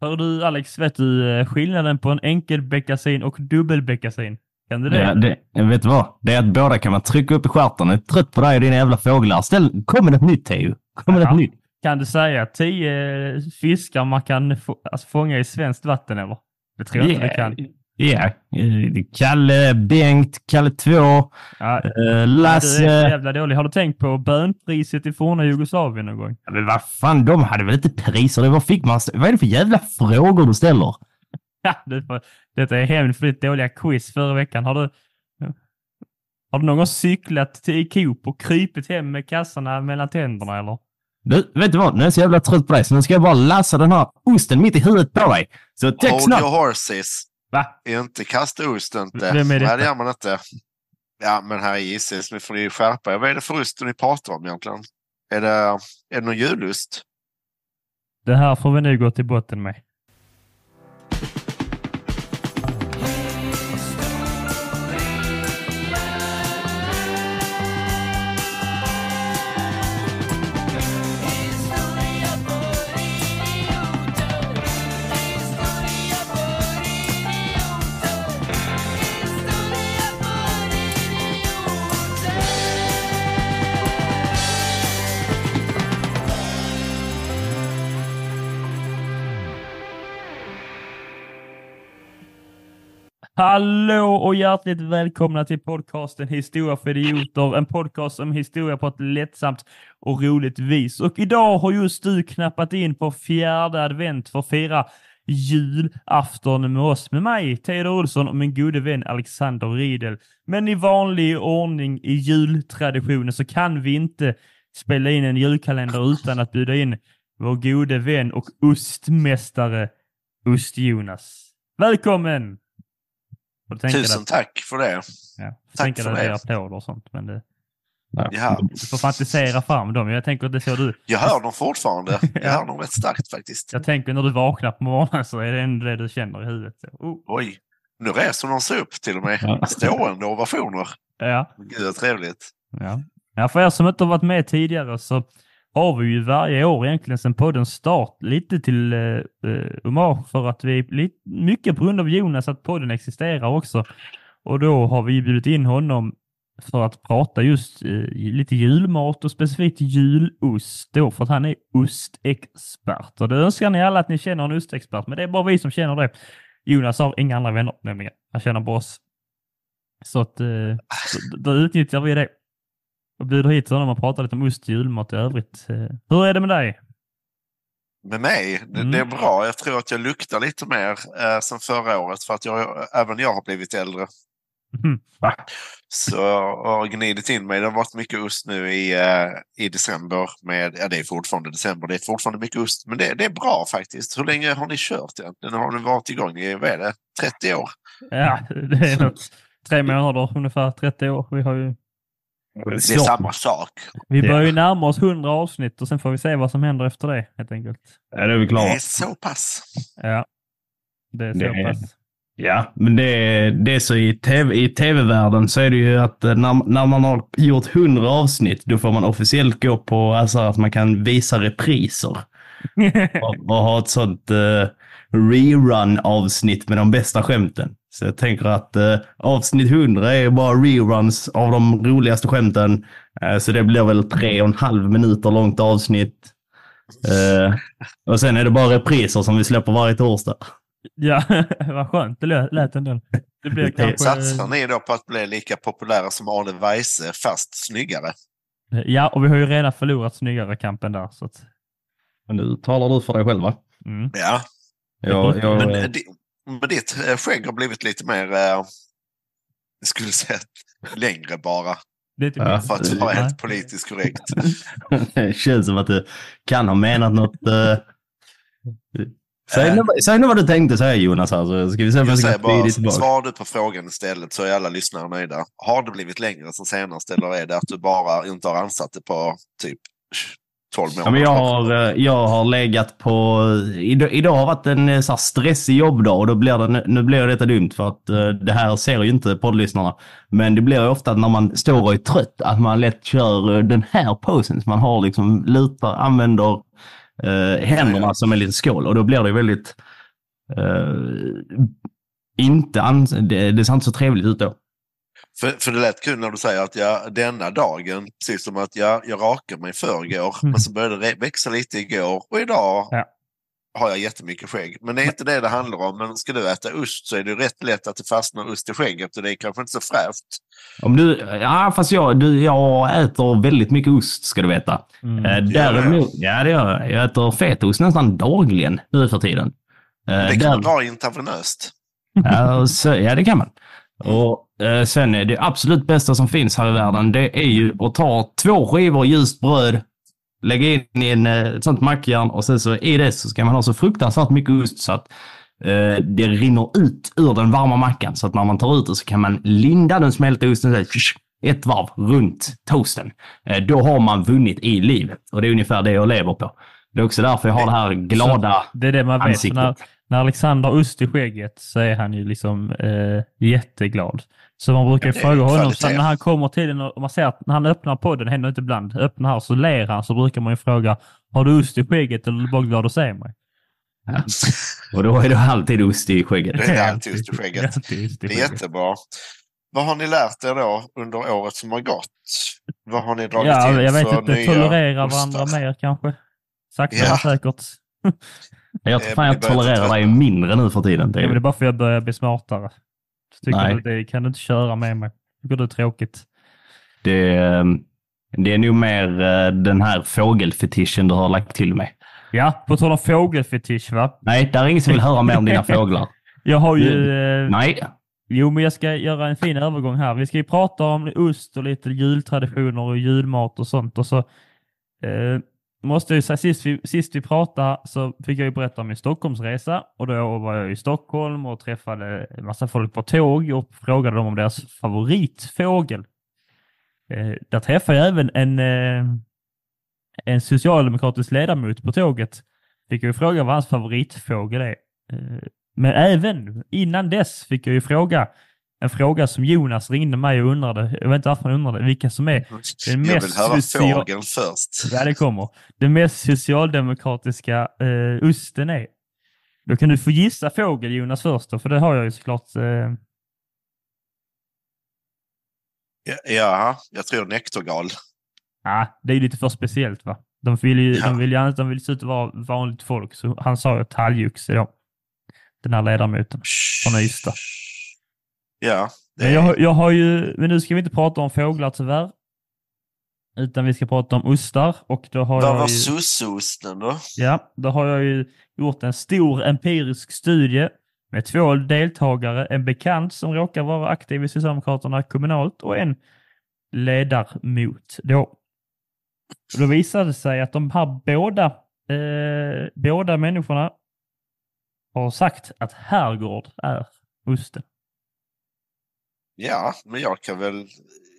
Hör du Alex, vet du eh, skillnaden på en enkelbeckasin och dubbelbeckasin? Kan du det? Ja, det, vet du vad? Det är att båda kan man trycka upp i stjärten. Jag är trött på dig och dina jävla fåglar. Ställ, kom med något nytt Teo. Kom med Ja. något nytt. Kan du säga tio fiskar man kan få, alltså, fånga i svenskt vatten eller? Det tror jag inte du kan. Ja, eh, Kalle, Bengt, Kalle 2, Ja, eh, Du är så Lasse. jävla dålig. Har du tänkt på bönpriset i forna Jugoslavien någon gång? Ja, Men vad fan, de hade väl inte priser? Det var fick man... Vad är det för jävla frågor du ställer? Ja, det får, detta är hämnd för ditt dåliga quiz förra veckan. Har du, har du någon gång cyklat till Coop och krypit hem med kassarna mellan tänderna eller? Du, vet du vad? Nu är jag så jävla trött på dig, så nu ska jag bara lassa den här osten mitt i huvudet på dig. Så täck Hold snabbt. your horses. Va? Inte kasta ost inte. Vem är detta? Nej, det gör man inte. Ja, men här är Isis. Nu får ni skärpa er. Vad är det för ost ni pratar om egentligen? Är det, är det någon julost? Det här får vi nu gå till botten med. Hallå och hjärtligt välkomna till podcasten Historia för idioter. En podcast om historia på ett lättsamt och roligt vis. Och idag har just du knappat in på fjärde advent för att fira julafton med oss, med mig, Teodor Olsson och min gode vän Alexander Riedel. Men i vanlig ordning i jultraditionen så kan vi inte spela in en julkalender utan att bjuda in vår gode vän och ostmästare Ost-Jonas. Välkommen! Får du tänka dig Tusen att- tack för det. Ja, Tack tänka för att det är applåder och sånt. Men det, Ja, du får fantisera fram dem. Jag tänker att det så du... jag hör dem fortfarande. Jag Ja. hör dem rätt starkt faktiskt. Jag tänker när du vaknar på morgonen så är det ändå det du känner i huvudet. Oh, Oj, nu reser de sig upp till och med. Ja. Stående ovationer. ja, Gud vad trevligt. ja. ja, för er som inte har varit med tidigare så har vi ju varje år egentligen sedan poddens start lite till uh, hommage för att vi, lite, mycket på grund av Jonas, att podden existerar också. Och då har vi bjudit in honom för att prata just eh, lite julmat och specifikt julost då för att han är ostexpert. Och det önskar ni alla att ni känner en ostexpert, men det är bara vi som känner det. Jonas har inga andra vänner nämligen. Han känner bara oss. Så att eh, då, då utnyttjar vi det. Och bjuder hit honom och pratar lite om ost och julmat i övrigt. Eh, hur är det med dig? Med mig, det, Mm. det är bra. Jag tror att jag luktar lite mer eh, sen förra året för att jag, även jag har blivit äldre. Mhm. Så jag har gnidit in mig. Det har varit mycket ost nu i, eh, i december. Med, ja, det är fortfarande december. Det är fortfarande mycket ost. Men det, det är bra faktiskt. Hur länge har ni kört egentligen? Har ni varit igång i, vad är det, 30 år? Ja, det är nog tre månader, ungefär 30 år. Vi, har ju, Det är samma sak. vi Ja. börjar ju närma oss 100 avsnitt och sen får vi se vad som händer efter det helt enkelt. Ja, det är vi Det klara. är så pass. Ja, det är så Det pass. Ja, men det är, det är så i tv, i tv-världen så är det ju att eh, när, när man har gjort hundra avsnitt, då får man officiellt gå på alltså, att man kan visa repriser. och, och ha ett sånt uh, rerun-avsnitt med de bästa skämten. Så jag tänker att eh, avsnitt 100 är bara reruns av de roligaste skämten. Eh, så det blir väl tre och en halv minuter långt avsnitt. Eh, och sen är det bara repriser som vi släpper varje torsdag. ja, vad skönt det lät, ändå. Det blir Det kanske... Satsar ni då på att bli lika populära som Arne Weise, fast snyggare? Ja, och vi har ju redan förlorat snyggare kampen där. Så att, Men nu talar du för dig själv va? mm. Ja, Jag, jag, men, eh, di- men ditt eh, skägg har blivit lite mer, eh, jag skulle säga längre bara. Typ Ja. För att vara helt politiskt korrekt. det känns som att du kan ha menat något. eh, Säg, nu, säg nu vad du tänkte säga Jonas. här, så ska vi se jag säger bara, svarar du på frågan istället så är alla lyssnare nöjda. Har det blivit längre sen senast eller är det att du bara inte har ansatt det på typ 12 månader? Ja, men jag, har, eh, jag har legat på... Idag, idag har varit en eh, så här stressig jobbdag och då blir det, nu- blir detta dumt för att eh, det här ser ju inte poddlyssnarna. Men det blir ju ofta när man står och är trött att man lätt kör eh, den här posen. Man har liksom lutar, använder eh, händerna som en liten skål och då blir det väldigt eh, inte, det, det ser inte så trevligt ut då. För, för det lät kul när du säger att jag denna dagen, precis som att jag, jag rakade mig i förrgår, Mm. men så började det växa lite igår och idag Ja. har jag jättemycket skägg. Men det är inte det det handlar om. Men ska du äta ost så är det rätt lätt att det fastnar ost i skägget och det är kanske inte så fräscht. Om du, ja fast jag, du, jag äter väldigt mycket ost ska du veta. Mm. Eh, däremot, ja det gör jag. Jag äter fetaost nästan dagligen nu för tiden. Eh, Det kan där- man dra intravenöst. Ja, så, ja, det kan man. Och eh, sen är det absolut bästa som finns här i världen, det är ju att ta två skivor ljust bröd, lägga in i en, eh, ett sånt mackjärn och sen så i det så ska man ha så fruktansvärt mycket ost så att eh, det rinner ut ur den varma mackan. Så att när man tar ut det så kan man linda den smälta osten så ett varv runt toasten. Eh, då har man vunnit i livet och det är ungefär det jag lever på. Det är också därför jag har det här glada Det är det man vet. Ansiktet. När, när Alexander ost i skägget så är han ju liksom eh, jätteglad. Så man brukar Ja, fråga honom, så när han kommer till den och man ser att när han öppnar podden, händer inte ibland, öppnar här så ler han så brukar man ju fråga, har du ost i skägget eller är du bara glad att se mig? Och då är det alltid ost i skägget. Det är alltid ost i skägget. Det är jättebra. Vad har ni lärt er då under året som har gått? Vad har ni dragit Ja, in jag vet för inte, tolerera ostar? varandra mer kanske. Sakta Ja. men. Jag tror fan Det jag tolererar dig mindre nu för tiden. Det Ja, men det är är, bara för att jag börjar bli smartare. Så tycker Nej. du, det kan du inte köra med mig. Tycker du är tråkigt? det, är, det är nog mer eh, den här fågelfetischen du har lagt till mig. Ja, på tal om fågelfetisch va? Nej, där är ingen som vill höra mer om dina fåglar. Jag har ju... Eh, Nej, jo, men jag ska göra en fin övergång här. Vi ska ju prata om ost och lite jultraditioner och julmat och sånt. Och så eh, måste ju säga, sist vi, sist vi pratade så fick jag ju berätta om min Stockholmsresa. Och då var jag i Stockholm och träffade en massa folk på tåg och frågade dem om deras favoritfågel. Eh, där träffade jag även en, eh, en socialdemokratisk ledamot på tåget. Fick jag ju fråga vad hans favoritfågel är. Eh, men även innan dess fick jag ju fråga en fråga som Jonas ringde mig och undrade, jag vet inte varför han undrade, vilka som är den Jag vill mest höra social- fågeln först. Ja, det kommer. Den mest socialdemokratiska eh, osten är. Då kan du få gissa fågel Jonas först då, för det har jag ju såklart. Eh, Ja, ja, jag tror nektorgal. ja, det är lite för speciellt va? De vill ju, Ja. de vill ju, de vill se ut att vara vanligt folk, så han sa ju talgoxe då. Den här ledamoten från Ystad. Ja, det Men är, jag, jag har ju, men nu ska vi inte prata om fåglar tyvärr. Utan vi ska prata om ostar och då har vad var ju, då? ja, då har jag ju gjort en stor empirisk studie med två deltagare, en bekant som råkar vara aktiv i Socialdemokraterna kommunalt och en ledamot då. Då visade det sig att de här båda, eh, båda människorna har sagt att herrgård är osten. Ja, men jag kan väl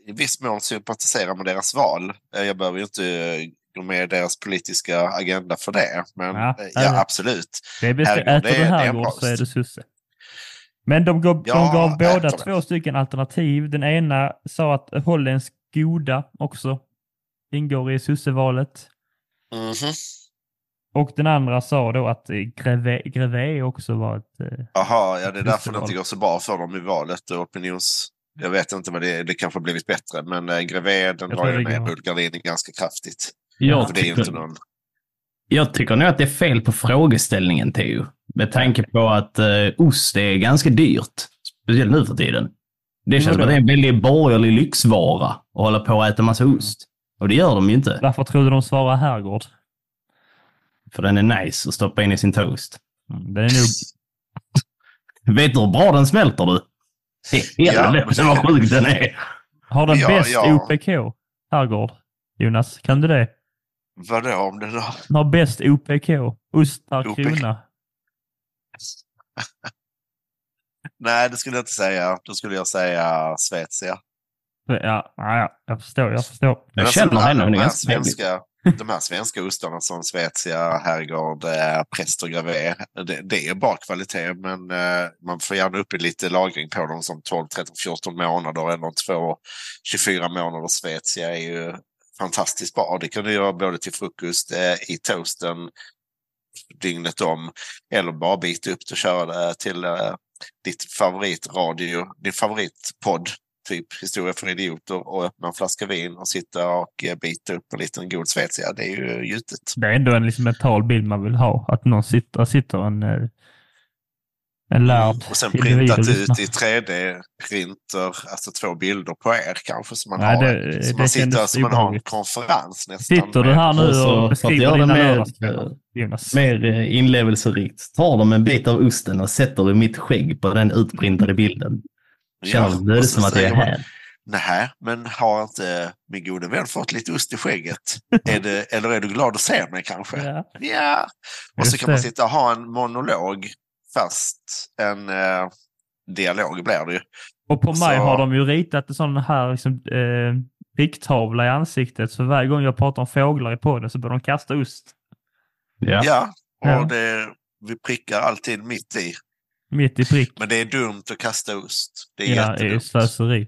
i viss mån sympatisera med deras val. Eh, Jag behöver ju inte eh, gå med i deras politiska agenda för det. Men Ja, ja, nej. ja absolut. Det är bäst, äter det du herrgård så är det susse. Men de gav, Ja, de gav båda äter det. två stycken alternativ. Den ena sa att holländsk goda också ingår i sussevalet. Mhm. Och den andra sa då att eh, Grevé, Grevé också var ett... eh, Jaha, ja, det är därför det, inte går så bra för dem i valet opinions... Jag vet inte vad det det kanske har blivit bättre, men eh, Grevé den drar tror ju ner går. rullgardinen ganska kraftigt. jag För det är inte tycker, någon... jag tycker nog att det är fel på frågeställningen, Theo. Med tanke på att eh, ost är ganska dyrt. Speciellt nu för tiden. Det känns som att det är en väldigt borgerlig lyxvara att hålla på och äta massa ost. Och det gör de ju inte. Varför trodde de svarade herrgård? För den är nice att stoppa in i sin toast. Mm, Det är nog... Vet du hur bra den smälter du? Helvete vad sjuk den är. Har den Ja, bäst ja. OPK? Herrgård? Jonas, kan du det? Vadå om det då? Den har bäst OPK? Ost per OPK. krona. Nej, det skulle jag inte säga. Då skulle jag säga Svezia. Ja, ja, ja, jag förstår, jag förstår. Jag alltså, känner henne, hon är ganska svenska, de här svenska ostarna som Svezia, Herrgård, eh, Prester Gravé. Det, det är bra kvalitet men eh, man får gärna upp i lite lagring på dem som 12, 13, 14 månader eller 2, 24 månader. Svezia är ju fantastiskt bra. Det kan du göra både till frukost, eh, i toasten, dygnet om, eller bara bita upp det och köra det till eh, ditt favoritradio, din favoritpodd, typ Historia för idioter, och öppna en flaska vin och sitta och eh, bita upp en liten god schweiziga. Det är ju gjutet. Det är ändå en liksom mental bild man vill ha. Att någon sitter, sitter en, eh, en lärd Och sen printat och ut i 3D-printer, alltså två bilder på er kanske, så man, Nej, har, det- så det man sitter som man har en konferens nästan. Sitter du här nu Och så, och att beskriver det dina mer, lördagskvällar, Jonas? Mer eh, inlevelserikt. Tar de en bit av osten och sätter i mitt skägg på den utprintade bilden. Känner Ja, som att jag är här. Nej, men har inte min gode vän fått lite ost i skägget? är det, eller är du glad att se mig kanske? Ja. Ja. Och så kan man sitta och ha en monolog fast en eh, dialog blir det ju. Och på mig Så- har de ju ritat en sån här liksom, eh, i ansiktet. Så varje gång jag pratar om fåglar i podden så börjar de kasta ost Ja. Ja, och Ja. Det, vi prickar alltid mitt i. mitt i prick. Men det är dumt att kasta ost. Det är Ja, det är jättedumt. slöseri.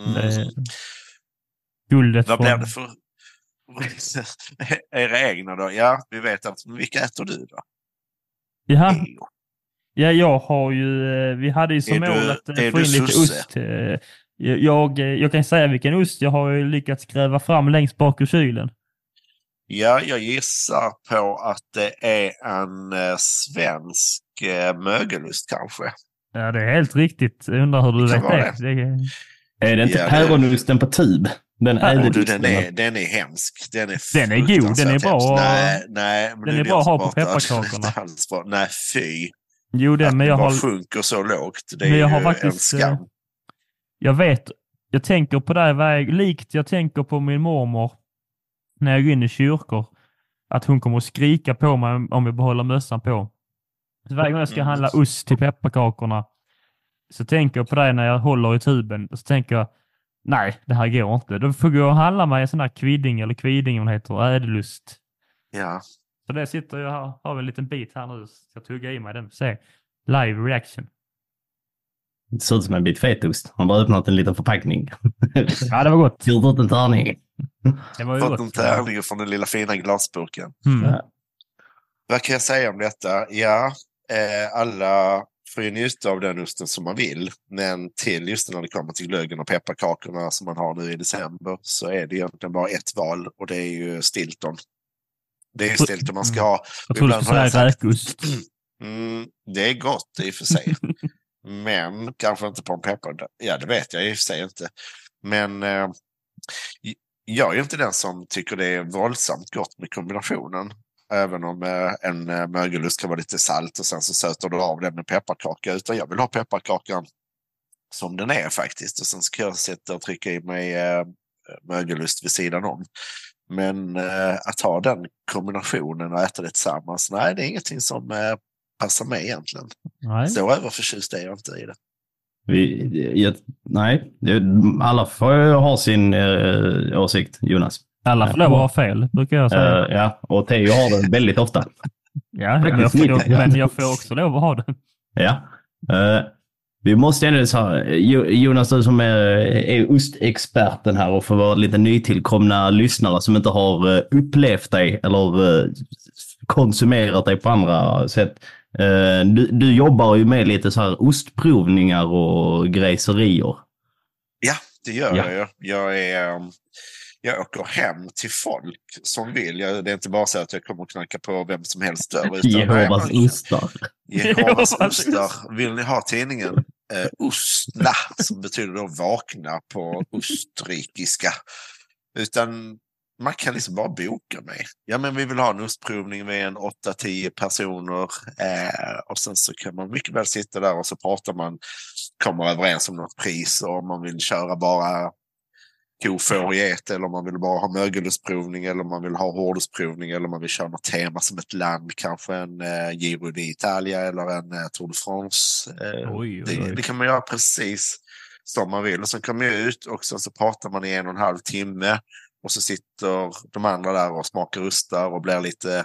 Mm. Det guldet Vad från... blir det för... Era egna då? Ja, vi vet att vilka äter du då? Jaha, ja, jag har ju... eh, Vi hade ju som Är mål att eh, få in lite sosse? ost. eh, Jag, jag kan säga vilken ost jag har ju lyckats gräva fram längst bak ur kylen. Ja, jag gissar på att det är en eh, svensk eh, mögelost kanske. Ja, det är helt riktigt. Jag undrar hur du Det vet det. det. är- Är det inte Ja, det- päronosten på tub? Den Ja, Och du, den, är, den är hemsk. Den är, Den är god, den är bra hemsk. att- Nej, nej, men den är bra att ha så på. Den är pepparkakorna. Nej, fy. Jo, Att det, men den jag bara har... sjunker så lågt. Det är Men jag har ju faktiskt, en skam. eh, Jag vet, jag tänker på det väg, likt jag tänker på min mormor när jag går in i kyrkor. Att hon kommer att skrika på mig om jag behåller mössan på. Så varje gång jag ska Mm. handla ost till pepparkakorna så tänker jag på det när jag håller i tuben. Så tänker jag, nej, det här går inte. Då får jag och handla mig en sån här kvidding, eller kvidding hon heter, ädelost. Ja. Så det sitter jag här, har vi en liten bit här nu. Så jag tuggar i mig den. Se, live reaction. Det ser ut som en bit fetaost. Han har bara öppnat en liten förpackning. Ja, det var gott. Gjort ut en tärning. Det var ju Fått gott. en tärning från den lilla fina glasburken. Mm. Ja. Vad kan jag säga om detta? Ja, eh, alla får ju njuta av den osten som man vill. Men till just när det kommer till glöggen och pepparkakorna som man har nu i december så är det egentligen bara ett val och det är ju Stilton. Det är ju Stilton man ska ha. Jag tror du Ibland skulle har jag säga sagt- räkost. Mm, det är gott i och för sig. Men kanske inte på en peppar. Ja, det vet jag i och för sig inte. Men eh, jag är inte den som tycker det är våldsamt gott med kombinationen. Även om eh, en eh, mögelost kan vara lite salt och sen så söter du av den med pepparkaka. Utan jag vill ha pepparkakan som den är faktiskt. Och sen ska jag sätta och trycka i mig eh, mögelost vid sidan om. Men att ha den kombinationen och äta det tillsammans, nej det är ingenting som passar mig egentligen. Nej. Så överförtjust är jag inte i det. Vi, jag, nej, alla får ha sin eh, åsikt, Jonas. Alla får lov att ha fel, brukar jag säga. Eh, ja, och Theo har det väldigt ofta. ja, men jag, får, men jag får också lov att ha den. Ja. Eh, vi måste ändå säga, Jo- Jonas, du som är, är ostexperten här och för våra lite nytillkomna lyssnare som inte har eh, upplevt dig eller konsumerat dig på andra sätt. Eh, du, du jobbar ju med lite så här ostprovningar och grejserier. Ja, det gör Ja. jag. Jag, är, um, jag åker hem till folk som vill. Jag, det är inte bara så att jag kommer att knacka på vem som helst dörr. Jehovas ostar. Jehovas ostar. Vill ni ha tidningen eh, Ostna, som betyder då vakna på österrikiska. Utan man kan liksom bara boka mig. Ja, men vi vill ha en ostprovning med en 8-10 personer. Eh, och sen så kan man mycket väl sitta där och så pratar man, kommer överens om något pris och om man vill köra bara ko, får, get eller om man vill bara ha mögelostprovning eller om man vill ha hårdostprovning eller om man vill köra något tema som ett land, kanske en eh, Giro d'Italia eller en eh, Tour de France. Eh, Oj, oj, det, oj. det kan man göra precis som man vill. Och sen kommer jag ut och sen så pratar man i en och en halv timme och så sitter de andra där och smakar ostar och blir lite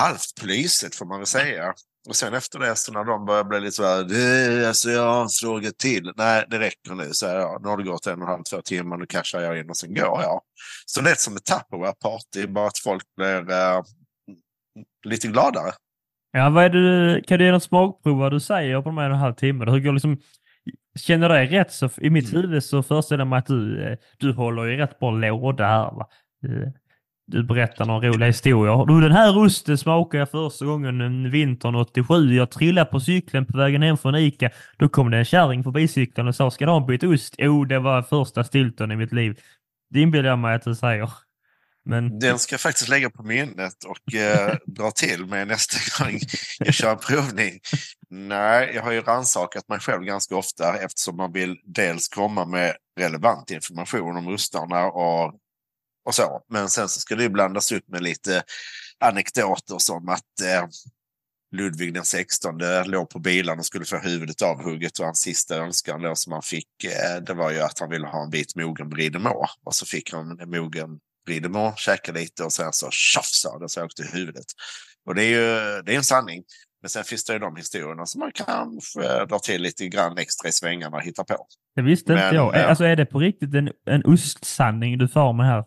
halvt plyset får man väl säga. Och sen efter det, så när de börjar bli lite så här, alltså jag har en fråga till. Nej, det räcker nu. Så jag. nu har det gått en och en halv, två timmar, nu cashar jag in och sen går jag. Så det är som ett Tupperware-party, bara att folk blir eh, lite gladare. Ja, vad är det, kan du ge något smakprov vad du säger på de här en och en halv timme? Hur går liksom, känner dig rätt så i mitt huvud så föreställer jag mig att du, eh, du håller i rätt bra låda här. Va? Eh, Du berättar några roliga historier. Du, den här osten smakade jag första gången en vintern 87. Jag trillade på cykeln på vägen hem från Ica. Då kom det en kärring förbi cykeln och sa, ska du ha en bit ost? Jo, det var första stilton i mitt liv. Det inbillar jag mig att du säger. Men Den ska jag faktiskt lägga på minnet och eh, dra till med nästa gång jag kör en provning. Nej, jag har ju rannsakat mig själv ganska ofta eftersom man vill dels komma med relevant information om rustarna och, och så. Men sen så ska det ju blandas upp med lite anekdoter som att eh, Ludvig den 16 låg på bilen och skulle få huvudet avhugget och hans sista önskan då som han fick eh, det var ju att han ville ha en bit mogen bridemå. Och så fick han en mogen bridemå, käka lite och sen så tjoff sa det så åkte huvudet. Och det är ju det är en sanning. Men sen finns det ju de historierna som man kanske drar till lite grann extra i svängarna och hittar på. det visste inte Men, jag. eh, Alltså är det på riktigt en, en ostsanning du far med här?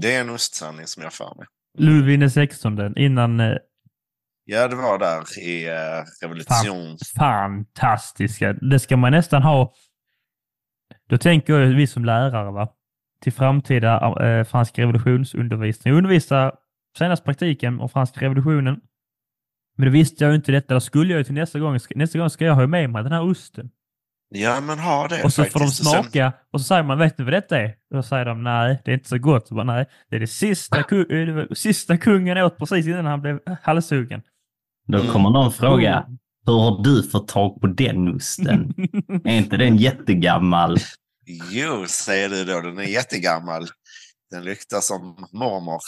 Det är en ostsanning som jag för mig. Ludvig 16 innan eh, Ja, det var där i eh, revolution. fantastiska. Det ska man nästan ha. Då tänker jag vi som lärare va? till framtida eh, franska revolutionsundervisning. Jag undervisar senast praktiken om franska revolutionen. Men då visste jag ju inte detta. Då skulle jag ju till nästa gång. Nästa gång ska jag ha med mig den här osten. Ja, men ha det Och så får de faktiskt. Och sen- smaka och så säger man, vet du vad detta är? Och då säger de, nej, det är inte så gott. Så bara, nej, det är det sista, ku- det var sista kungen åt precis innan han blev halshuggen. Då Mm. kommer någon fråga, hur har du fått tag på den osten? Är inte den jättegammal? Jo, säger du då. Den är jättegammal. Den luktar som mormor.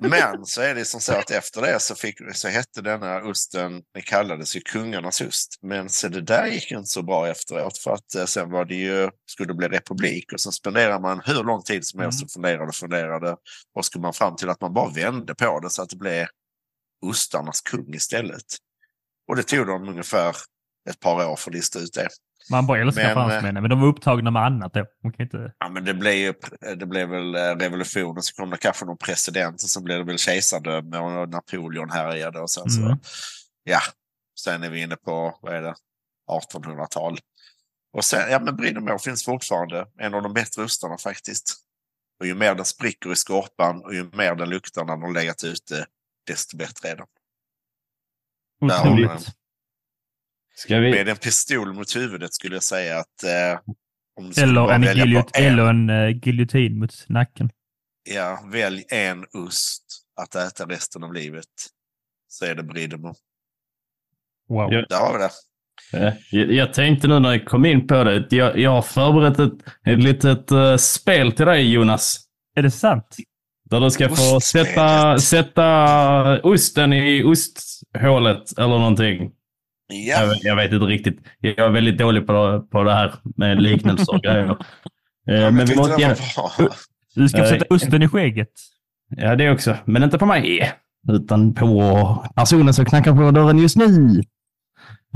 Men så är det som så att efter det så, fick, så hette denna osten, den kallades ju kungarnas ost. Men så det där gick inte så bra efteråt för att eh, sen var det ju, skulle det bli republik och så spenderade man hur lång tid som helst och funderade och funderade. Och så kom man fram till att man bara vände på det så att det blev ostarnas kung istället. Och det tog dem ungefär ett par år för att lista ut det. Man bara älskar Men, fransmännen, men de var upptagna med annat då. Man kan inte... Ja, men det blev ju det blev väl eh, revolutionen, så kom det kanske någon president och sen blev det väl kejsardöme och Napoleon härjade och sen så, Mm. ja, sen är vi inne på, vad är det, 1800-tal. Och sen, ja men Bridemore finns fortfarande, en av de bättre ostarna faktiskt. Och ju mer den spricker i skorpan och ju mer den luktar när den har legat ute, desto bättre är den. Otroligt. Ska vi... Med en pistol mot huvudet skulle jag säga att eh, Eller en, giljot, en- eller en uh, giljotin mot nacken. Ja, välj en ost att äta resten av livet. Så är det Bridemo. Wow. Ja. Där har vi det. Jag, jag tänkte nu när jag kom in på det, jag, jag har förberett ett, ett litet eh, spel till dig Jonas. Är det sant? Där du ska få sätta, sätta osten i osthålet eller någonting. Ja, Jag, jag vet inte riktigt. Jag är väldigt dålig på, på det här med liknelser och grejer. Eh, ja men vi måste gärna. Du ska Nej. sätta osten i skägget. Ja, det också. Men inte på mig. Utan på personen som knackar på dörren just nu.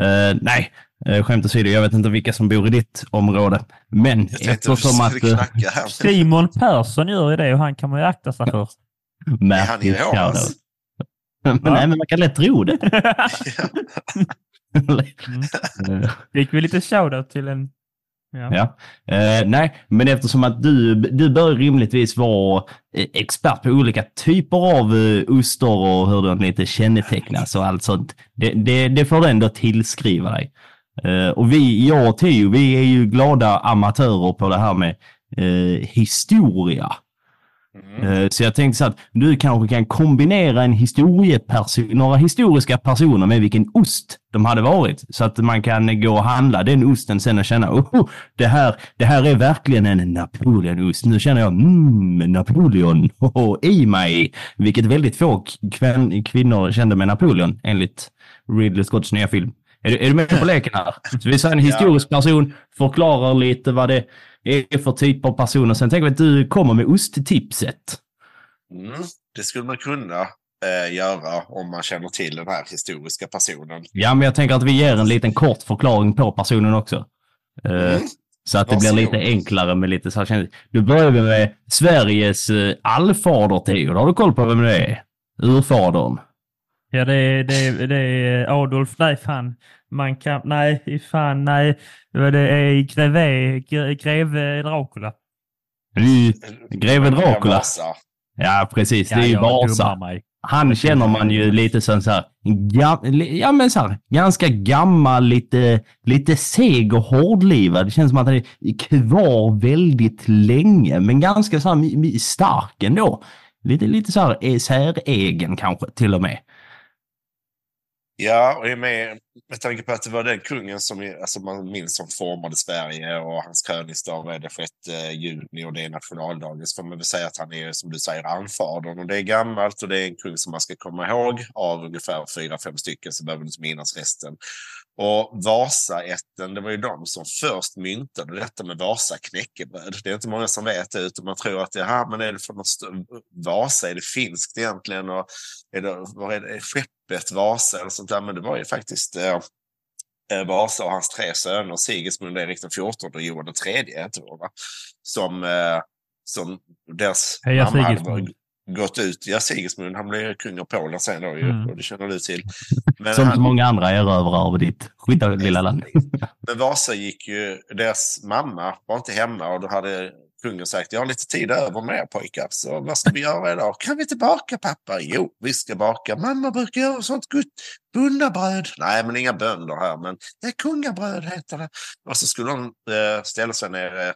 Eh, nej, uh, skämt åsido. Jag vet inte vilka som bor i ditt område. Men eftersom att... Uh. Simon Persson gör ju det och han kan man ju akta sig för. Är han i märkligt Åhus? Men, nej, men man kan lätt tro det. Eh, Fick vi lite shoutout till en... Ja. Ja. Eh, nej, men eftersom att du, du bör rimligtvis vara eh, expert på olika typer av eh, ostar och hur de lite kännetecknas och allt sånt. Det, det, det får du ändå tillskriva dig. Eh, och vi, jag och Theo, vi är ju glada amatörer på det här med eh, historia. Mm. Eh, Så jag tänkte så att du kanske kan kombinera en historieperson, några historiska personer med vilken ost de hade varit. Så att man kan gå och handla den osten sen och känna, oh, det här, det här är verkligen en Napoleonost. Nu känner jag, mm, Napoleon, oh, i mig. Vilket väldigt få kvän, kvinnor kände med Napoleon, enligt Ridley Scotts nya film. Är du, är du med på leken här? Så vi säger en historisk person, förklarar lite vad det är för typ av personer. Sen tänker vi att du kommer med osttipset. Mm. Det skulle man kunna. eh, göra om man känner till den här historiska personen. Ja, men jag tänker att vi ger en liten kort förklaring på personen också. Eh, Mm. Så att det blir Varsågod. lite enklare med lite så här känsligt. Du börjar med Sveriges uh, allfader, Theo. Har du koll på vem det är? Urfadern. Ja, det är, det är, det är Adolf. Nej, fan. Man kan... Nej, fan, nej. Det är greve, gre- greve Dracula. Greve Dracula. Ja, precis. Det är ju Vasa. Han känner man ju lite som så här, ja men så här, ganska gammal, lite, lite seg och hårdlivad. Det känns som att han är kvar väldigt länge, men ganska så här stark ändå. Lite, lite så här eh, säregen kanske till och med. Ja, och med, med tanke på att det var den kungen som alltså man minns som formade Sverige och hans kröningsdag är den 6 eh, juni och det är nationaldagen. Så får man väl säga att han är som du säger anfadern och det är gammalt och det är en kung som man ska komma ihåg av ungefär fyra, fem stycken så behöver du inte minnas resten. Och Vasaätten, det var ju de som först myntade detta med Vasa knäckebröd. Det är inte många som vet det utan man tror att det här, men är det för något Vasa, är det finskt egentligen? Och är det, vad är det, skeppet Vasa eller sånt där? Men det var ju faktiskt eh, eh, Vasa och hans tre söner, Sigismund, Erik den XIV och Johan den tredje, va? Som, eh, som deras Heja mamma Sigismund. Gått ut. Ja, Sigismund, han blev kung av Polen sen då ju, Mm. och det känner du till. Men Som han- många andra erövrare av ditt skita lilla land. men Vasa gick ju, deras mamma var inte hemma och då hade kungen sagt jag har lite tid över med er pojkar så vad ska vi göra idag? Kan vi tillbaka pappa? Jo, vi ska baka. Mamma brukar göra sånt gott bundabröd. Nej, men inga bönder här, men det är kungabröd heter det. Och så skulle de eh, ställa sig ner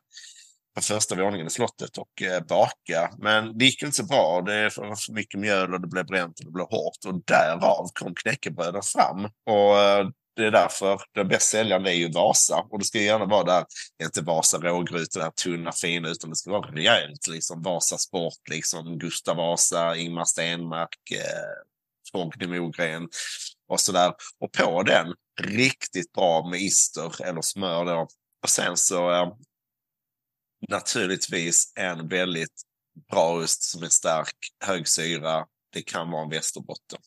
på första våningen i slottet och eh, baka. Men det gick inte så bra. Det var för mycket mjöl och det blev bränt och det blev hårt. Och därav kom knäckebröden fram. Och eh, det är därför den bäst säljande är ju Vasa. Och det ska gärna vara där, inte Vasa rågryta, det här tunna fina, utan det ska vara rejält. Liksom Vasa Sport, liksom Gustav Vasa, Ingmar Stenmark, eh, Torgny Mogren och sådär. Och på den, riktigt bra med ister eller smör då. Och sen så eh, naturligtvis en väldigt bra ost som är stark, hög syra. Det kan vara en västerbotten.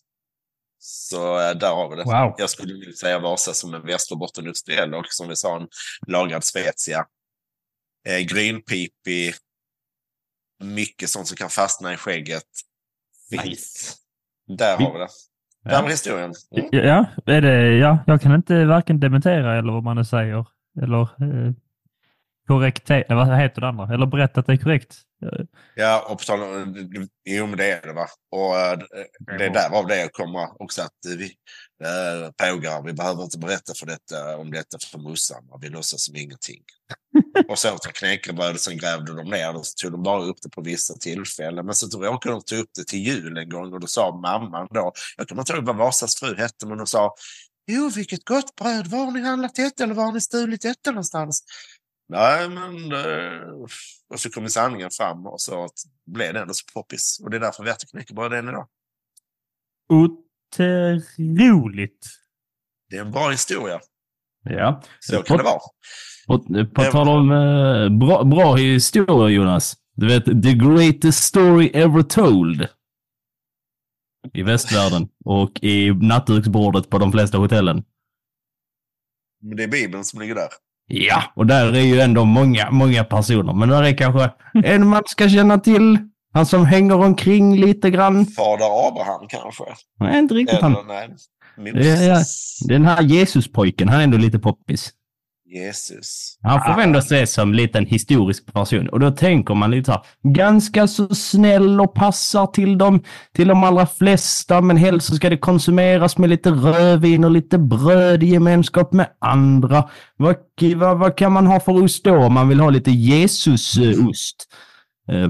Så eh, där har vi det. Wow. Jag skulle vilja säga Vasa som en västerbottenost eller som vi sa en lagrad specia. Eh, grynpipig. Mycket sånt som kan fastna i skägget. Fint. Nice. Där har vi det. Där Ja. var historien. Mm. Ja, är det, ja, jag kan inte varken dementera eller vad man nu säger. Eller eh, korrekt, vad heter det andra? Eller berätta att det är korrekt. Eh, Ja, och på tal om... Jo, men det är det va. Och eh, det är därav det kommer också att eh, vi äh, pågar, vi behöver inte berätta för detta, om detta för morsan. Vi låtsas som ingenting. och så åt de knäckebrödet, sen grävde de ner det och så tog de bara upp det på vissa tillfällen. Men så råkade de ta upp det till jul en gång och då sa mamman då, jag kommer inte ihåg vad Vasas fru hette, men hon sa Jo, vilket gott bröd. Var har ni handlat detta eller var har ni stulit detta någonstans? Nej, men... eh, Och så kom sanningen fram och så att blev det ändå så poppis. Och det är därför vi äter knäckebröd än idag. Otroligt! Det är en bra historia. Ja. Så kan det vara. På, på tal om eh, bra, bra historia, Jonas. Du vet, the greatest story ever told. I västvärlden och i nattduksbordet på de flesta hotellen. Men det är Bibeln som ligger där. Ja, och där är ju ändå många, många personer. Men där är kanske en man ska känna till. Han som hänger omkring lite grann. Fader Abraham kanske? Nej, inte riktigt Eller han. nej. Moses. Den här Jesuspojken, han är ändå lite poppis. Jesus. Han får ändå ses som lite en historisk person. Och då tänker man lite så här, ganska så snäll och passar till dem, till de allra flesta, men helst så ska det konsumeras med lite rödvin och lite bröd i gemenskap med andra. Vad, vad, vad kan man ha för ost då om man vill ha lite Jesusost? Eh,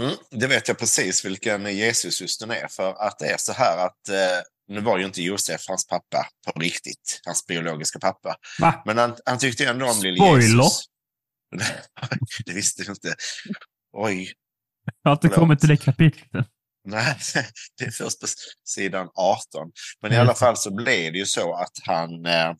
Mm, det vet jag precis vilken Jesusosten är. För att det är så här att eh, nu var ju inte Josef hans pappa på riktigt. Hans biologiska pappa. Va? Men han, han tyckte ändå om lille Spoiler. Jesus. det visste du inte. Oj. Jag har inte Förlåt. kommit till det kapitlet. Nej, det är först på sidan 18. Men i alla fall så blev det ju så att han... Eh,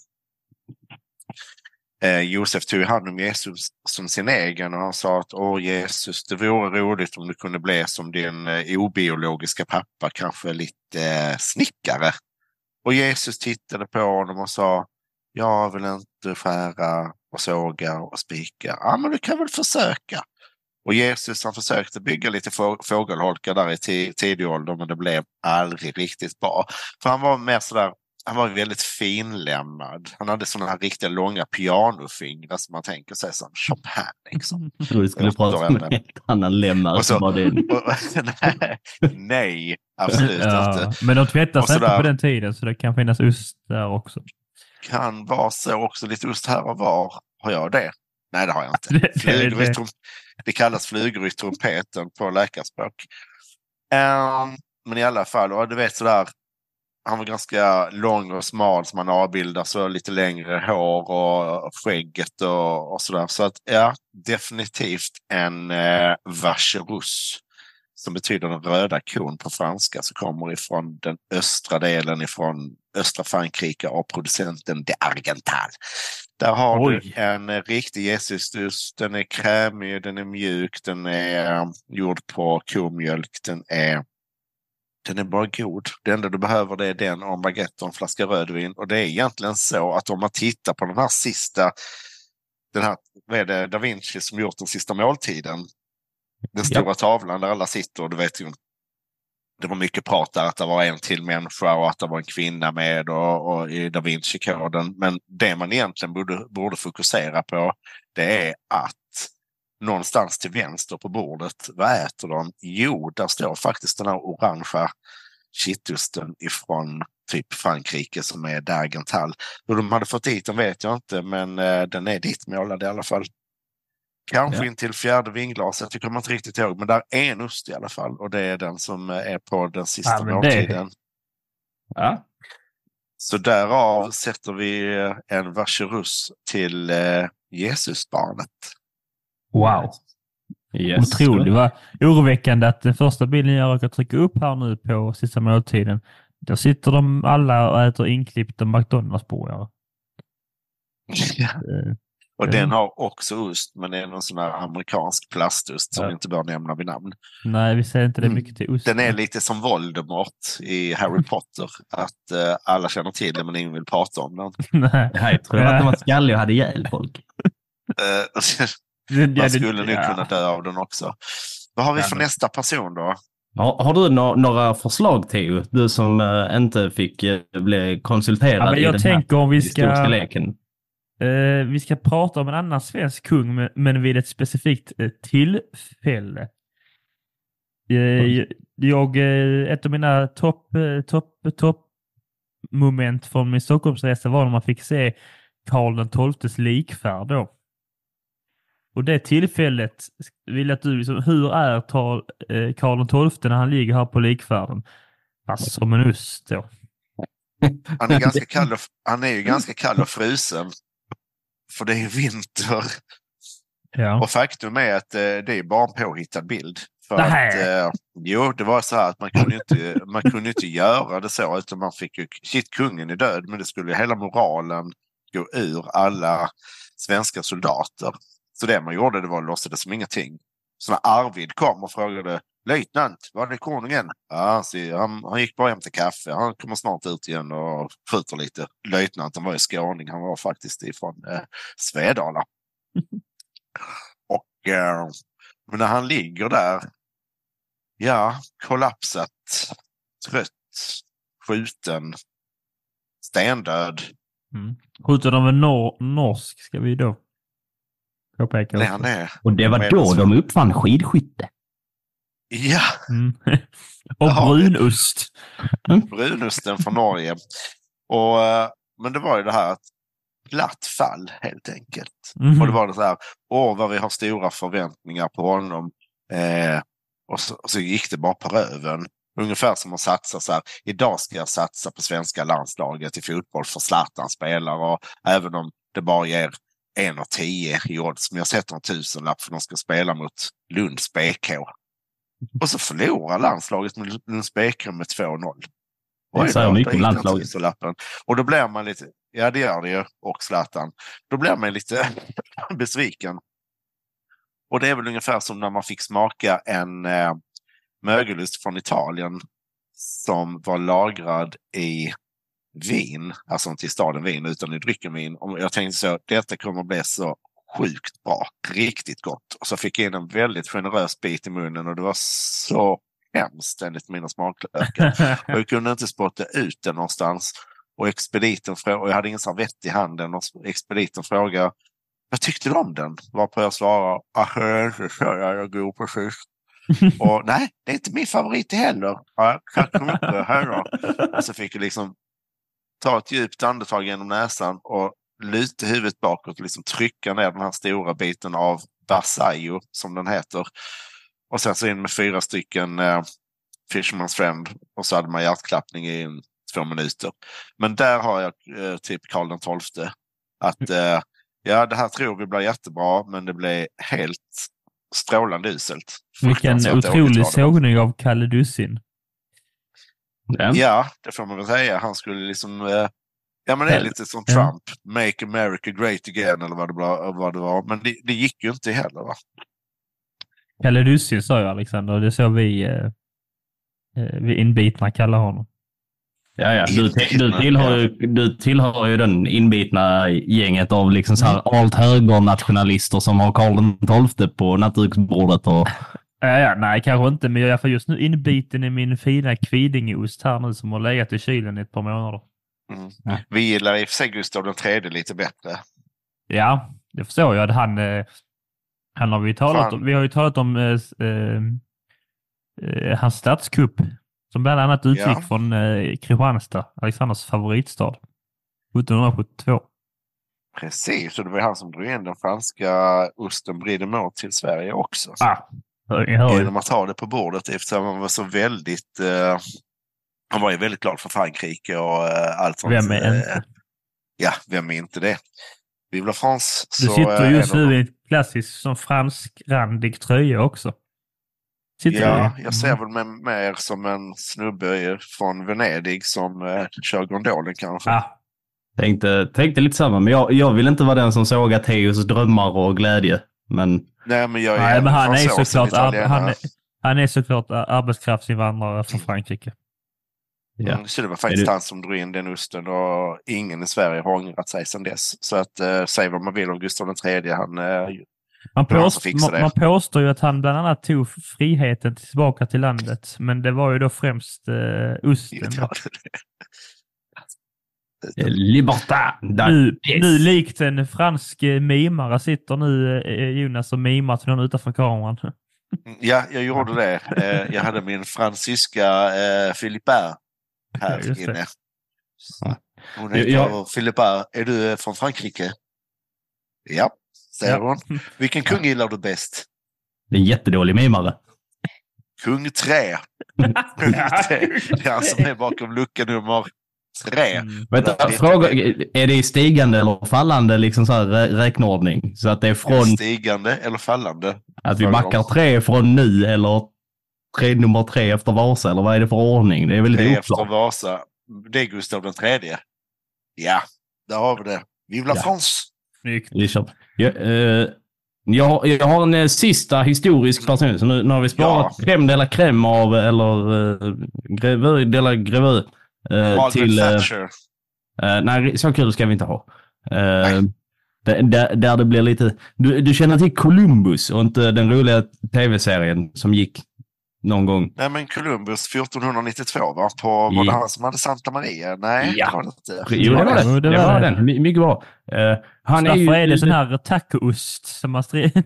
eh, Josef tog hand om Jesus som sin egen och han sa att Åh Jesus, det vore roligt om du kunde bli som din eh, obiologiska pappa, kanske lite eh, snickare. Och Jesus tittade på honom och sa Jag vill inte skära och såga och spika. Ja, men du kan väl försöka. Och Jesus han försökte bygga lite fågelholkar där i tidig ålder men det blev aldrig riktigt bra. För han var mer sådär han var väldigt finlämmad. Han hade sådana här riktiga långa pianofingrar som man tänker sig som Chopin. Liksom. Jag trodde du skulle prata om en helt annan lemmare som var din. nej, nej, absolut ja, inte. Men de tvättar sig inte på den tiden så det kan finnas ost där också. Kan vara så också, lite ost här och var. Har jag det? Nej, det har jag inte. det, flugor det, det. det kallas flugor i trumpeten på läkarspråk. Um, men i alla fall, och du vet sådär, han var ganska lång och smal som man avbildar, så lite längre hår och skägget och, och sådär. Så att ja, definitivt en eh, vacherus som betyder den röda kon på franska, så kommer ifrån den östra delen ifrån östra Frankrike av producenten de Argental. Där har Oj. du en riktig Jesusdust. Den är krämig, den är mjuk, den är eh, gjord på komjölk, den är den är bara god. Det enda du behöver det är den och en baguette och en flaska rödvin. Och det är egentligen så att om man tittar på den här sista, den här, vad är det, Da Vinci som gjort den sista måltiden. Den stora ja. tavlan där alla sitter och du vet ju, det var mycket prat där att det var en till människa och att det var en kvinna med och, och i Da Vinci-koden. Men det man egentligen borde, borde fokusera på det är att någonstans till vänster på bordet. Vad äter de? Jo, där står faktiskt den här orangea kittosten ifrån typ Frankrike som är Dagenthal. Hur de hade fått dit den vet jag inte, men eh, den är ditmålad i alla fall. Kanske ja. in till fjärde vinglaset, jag kommer inte riktigt ihåg, men där är en ost i alla fall och det är den som är på den sista ja, måltiden. Det... Ja. Så därav sätter vi en vacherus till eh, Jesusbarnet. Wow! Yes. Otroligt. Va? Oroväckande att den första bilden jag råkar trycka upp här nu på sista måltiden, där sitter de alla och äter inklippta McDonalds-burgare. Ja. Eh, och mm. den har också ost, men det är någon sån här amerikansk plastost som ja. vi inte bör nämna vid namn. Nej, vi säger inte det mm. mycket till ost. Den är lite som Voldemort i Harry Potter. att uh, alla känner till den men ingen vill prata om den. Nej, jag tror att den var skallig och hade ihjäl folk. Man skulle nog kunna dö av den också. Vad har vi för nästa person då? Har, har du no några förslag Theo? Du som uh, inte fick uh, bli konsulterad ja, men jag i den tänker här om vi ska, leken. Uh, vi ska prata om en annan svensk kung, men, vid ett specifikt tillfälle. Mm. Jag, ett av mina topp top, top moment från min Stockholmsresa var när man fick se Karl XIIs likfärd då. Och det tillfället vill jag att du, liksom, hur är eh, Karl XII när han ligger här på likfärden? Fast som en ost då. Han är, ganska kall och, han är ju ganska kall och frusen. För det är vinter. Ja. Och faktum är att eh, det är bara en påhittad bild. För att, eh, jo, det var så här att man kunde inte, man kunde inte göra det så utan man fick ju, shit kungen är död, men det skulle hela moralen gå ur alla svenska soldater. Så det man gjorde det var att låtsades som ingenting. Så när Arvid kom och frågade löjtnant, var är konungen? Ja, han, han gick bara hem till kaffe. Han kommer snart ut igen och skjuter lite. Löjtnanten var ju skåning. Han var faktiskt ifrån eh, Svedala. och eh, när han ligger där, ja, kollapsat, trött, skjuten, stendöd. Mm. Skjuter de en nor norsk ska vi då påpeka. Det han är. Och det var då de uppfann skidskytte. Ja. Mm. och brunost. Brunosten från Norge. Och, eh, men det var ju det här att platt fall helt enkelt. Mm. Och det var det så här, åh vad vi har stora förväntningar på honom. Eh, och, så, och, så, gick det bara på röven. Ungefär som att satsa så här, idag ska jag satsa på svenska landslaget i fotboll för Zlatan spelar och även om det bara ger en och tio i odds, men jag sätter en tusenlapp för de ska spela mot Lunds BK. Och så förlorar landslaget med Lunds BK med 2-0. Det säger mycket om landslaget. Och då blir man lite, ja det gör det ju, och Zlatan. Då blir man lite besviken. Och det är väl ungefär som när man fick smaka en eh, mögelost från Italien som var lagrad i vin, alltså inte i staden vin utan i drycken vin. Och jag tänkte så, detta kommer bli så sjukt bra, riktigt gott. Och så fick jag in en väldigt generös bit i munnen och det var så hemskt enligt mina smaklökar. Och jag kunde inte spotta ut det någonstans. Och expediten frågade, och jag hade ingen servett i handen, och expediten frågade vad tyckte du om den? Varpå jag svarade, jag är inte så jävla god precis. och nej, det är inte min favorit heller. Ja, tack så mycket, hej då. Och så fick jag liksom ta ett djupt andetag genom näsan och luta huvudet bakåt och liksom trycka ner den här stora biten av Basayo, som den heter. Och sen så in med fyra stycken eh, Fisherman's Friend och så hade man hjärtklappning i en, två minuter. Men där har jag eh, typ Karl den tolfte. Att eh, ja, det här tror vi blir jättebra, men det blir helt strålande uselt. Vilken otrolig sågning av Kalle Dussin. Ja. Ja, det får man väl säga. Han skulle liksom... Eh, ja, men det är Ja. lite som Ja. Trump. Make America great again eller vad det, var, vad det var. Men det, det gick ju inte heller. Va? Kalle Dussin sa ju Alexander, det är så vi, eh, eh, vi inbitna kallar honom. Ja, ja. Du, du, tillhör, ju- du tillhör ju den inbitna gänget av liksom så här alt högernationalister som har Karl XII på nattduksbordet. Och, Ja, ja, nej, kanske inte, men jag är i alla fall just nu inbiten i min fina Kvidingeost här nu som har legat i kylen i ett par månader. Mm. Ja. Vi gillar i och för sig Gustav den tredje lite bättre. Ja, det förstår jag. Han, eh, han har vi talat Fan. om. Vi har ju talat om eh, eh, eh, hans statskupp som bland annat utgick Ja. från eh, Kristianstad, Alexanders favoritstad, 1772. Precis, och det var han som drog in den franska osten Brie de Meaux till Sverige också. Ah, Genom att ha det på bordet eftersom han var så väldigt... Eh, han var ju väldigt glad för Frankrike och eh, allt sånt. Vem är eh, inte? Ja, vem är inte det? Vive la France. Du så, sitter eh, just nu i en klassisk som fransk-randig tröja också. Sitter Ja, du jag ser väl mer som en snubbe från Venedig som eh, kör gondolen kanske. Ah, tänkte, tänkte lite samma, men jag, jag vill inte vara den som sågar Theos drömmar och glädje. Men Nej, men jag är nej, men han är såklart, han är, han är såklart ar- arbetskraftsinvandrare från Frankrike. ja. Mm, så det var faktiskt du- han som drog in den osten och ingen i Sverige har ångrat sig sedan dess. Så att eh, säg vad man vill om Gustav III, han eh, Man, påst, fixade man, det. man påstår ju att han bland annat tog friheten tillbaka till landet, men det var ju då främst eh, osten. Ja, Yes. nu likt en fransk eh, mimare sitter nu eh, Jonas och mimar till någon utanför kameran. Ja, jag gjorde det. Eh, jag hade min fransyska eh, Philippin här inne. Hon heter Ja. Philippin. Är du eh, från Frankrike? Ja, säger hon. Vilken kung gillar du bäst? Det är en jättedålig mimare. Kung 3. Kung 3. Det är han som är bakom lucka nummer 3. Mm. Vänta, fråga, är det i stigande eller fallande liksom så här rä- räkneordning? Så att det är från Stigande eller fallande? att vi backar tre från nu eller tre, nummer tre efter Vasa eller vad är det för ordning? Det är väldigt Det är efter. Vasa. Det är Gustav den tredje. Ja, där har vi det. Vive la Ja. France! Snyggt. Jag, eh, jag, har- jag har en eh, sista historisk person, så nu, nu har vi sparat Ja. crème de la crème av, eller uh, grevö de la grevö. Eh, Margaret till, eh, Thatcher. eh, nej, så kul ska vi inte ha. Eh, där, där, det blir lite... Du, du känner till Columbus och inte den roliga tv-serien som gick någon gång? Nej, men Columbus 1492 va? På, var det Ja. han som hade Santa Maria? Nej, Ja. det var det inte. Jo, det var det. Jo, Det, det var var det. den. My- Mycket bra. Eh, han är Därför ju är det sån här tacoost som man stri-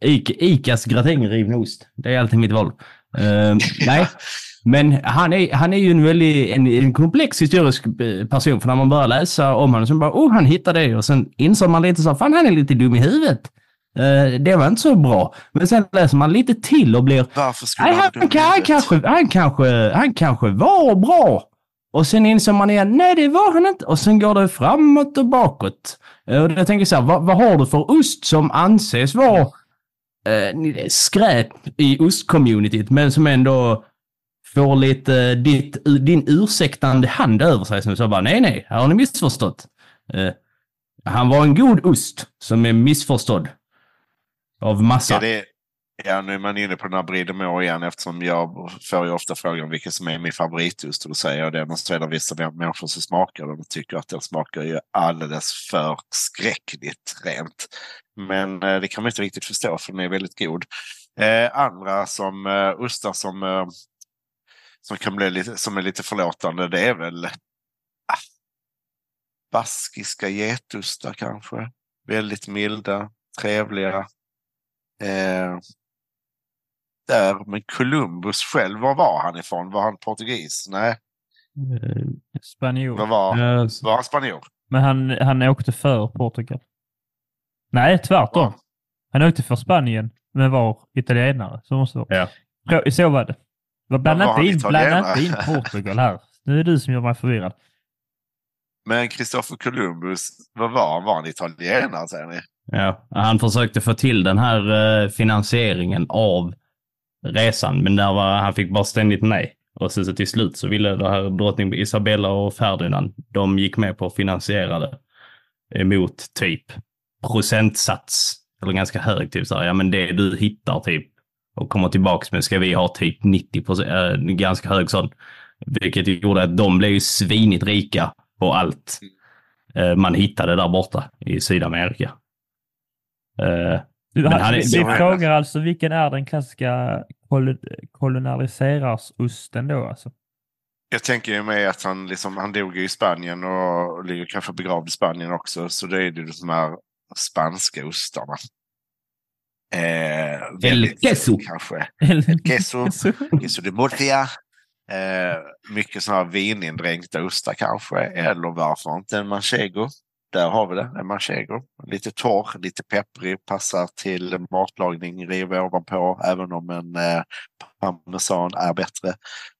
Ica, Icas gratängrivna ost. Det är alltid mitt val. Eh, nej, men han är, han är ju en väldigt en, en komplex historisk eh, person. För när man börjar läsa om honom så bara, oh, han hittade det. Och sen insåg man lite så, fan han är lite dum i huvudet. Eh, det var inte så bra. Men sen läser man lite till och blir, Varför skulle nej, han han, kan, han, kanske, han, kanske, han kanske var bra. Och sen insåg man igen, nej det var han inte. Och sen går det framåt och bakåt. Eh, Och jag tänker så här, vad, vad har du för ost som anses vara eh, skräp i ostcommunityt men som ändå får lite eh, ditt, din ursäktande hand över sig som så bara nej, nej, här har ni missförstått. Eh, han var en god ost som är missförstådd av massa. Ja, det, ja, nu är man inne på den här Bridemore igen eftersom jag får ju ofta frågan vilken som är min favoritost och då säger jag det. Men så är det vissa människor som smakar den och tycker att den smakar ju alldeles för skräckligt rent. Men eh, det kan man inte riktigt förstå för den är väldigt god. Eh, andra som eh, ostar som, eh, som kan bli lite, som är lite förlåtande det är väl ah, baskiska getustar kanske. Väldigt milda, trevliga. Eh, där, men Columbus själv, var var han ifrån? Var han portugis? Nej. Eh, spanjor. Var, var, Eh, var han spanjor? Men han, han åkte för Portugal. Nej, tvärtom. Han åkte för Spanien, men var italienare. Så måste det vara. Ja. Så var det. Var blanda inte in, blanda inte in? Portugal här. Nu är det du som gör mig förvirrad. Men Christopher Columbus, vad var han? Var han italienare säger ni? Ja, han försökte få till den här eh, finansieringen av resan, men där var, han fick bara ständigt nej. Och så, så till slut så ville det här drottning Isabella och Ferdinand, de gick med på att finansiera det emot typ procentsats, eller ganska hög, typ så här, ja men det du hittar typ och kommer tillbaks med ska vi ha typ 90 procent, äh, ganska hög sån. Vilket gjorde att de blev ju svinigt rika på allt eh, man hittade där borta i Sydamerika. Eh, Du, är- vi frågar alltså vilken är den klassiska kol kolonialiserarsosten då alltså? Jag tänker ju med att han, liksom, han dog ju i Spanien och ligger kanske begravd i Spanien också. Så det är det de här spanska ostarna. Eh, väldigt, queso. Kanske. Queso. Queso de Murcia. Eh, mycket sådana här vinindränkta ostar kanske. Eller varför inte en manchego. Där har vi det, en manchego. Lite torr, lite pepprig, passar till matlagning, riva ovanpå, även om en eh, parmesan är bättre.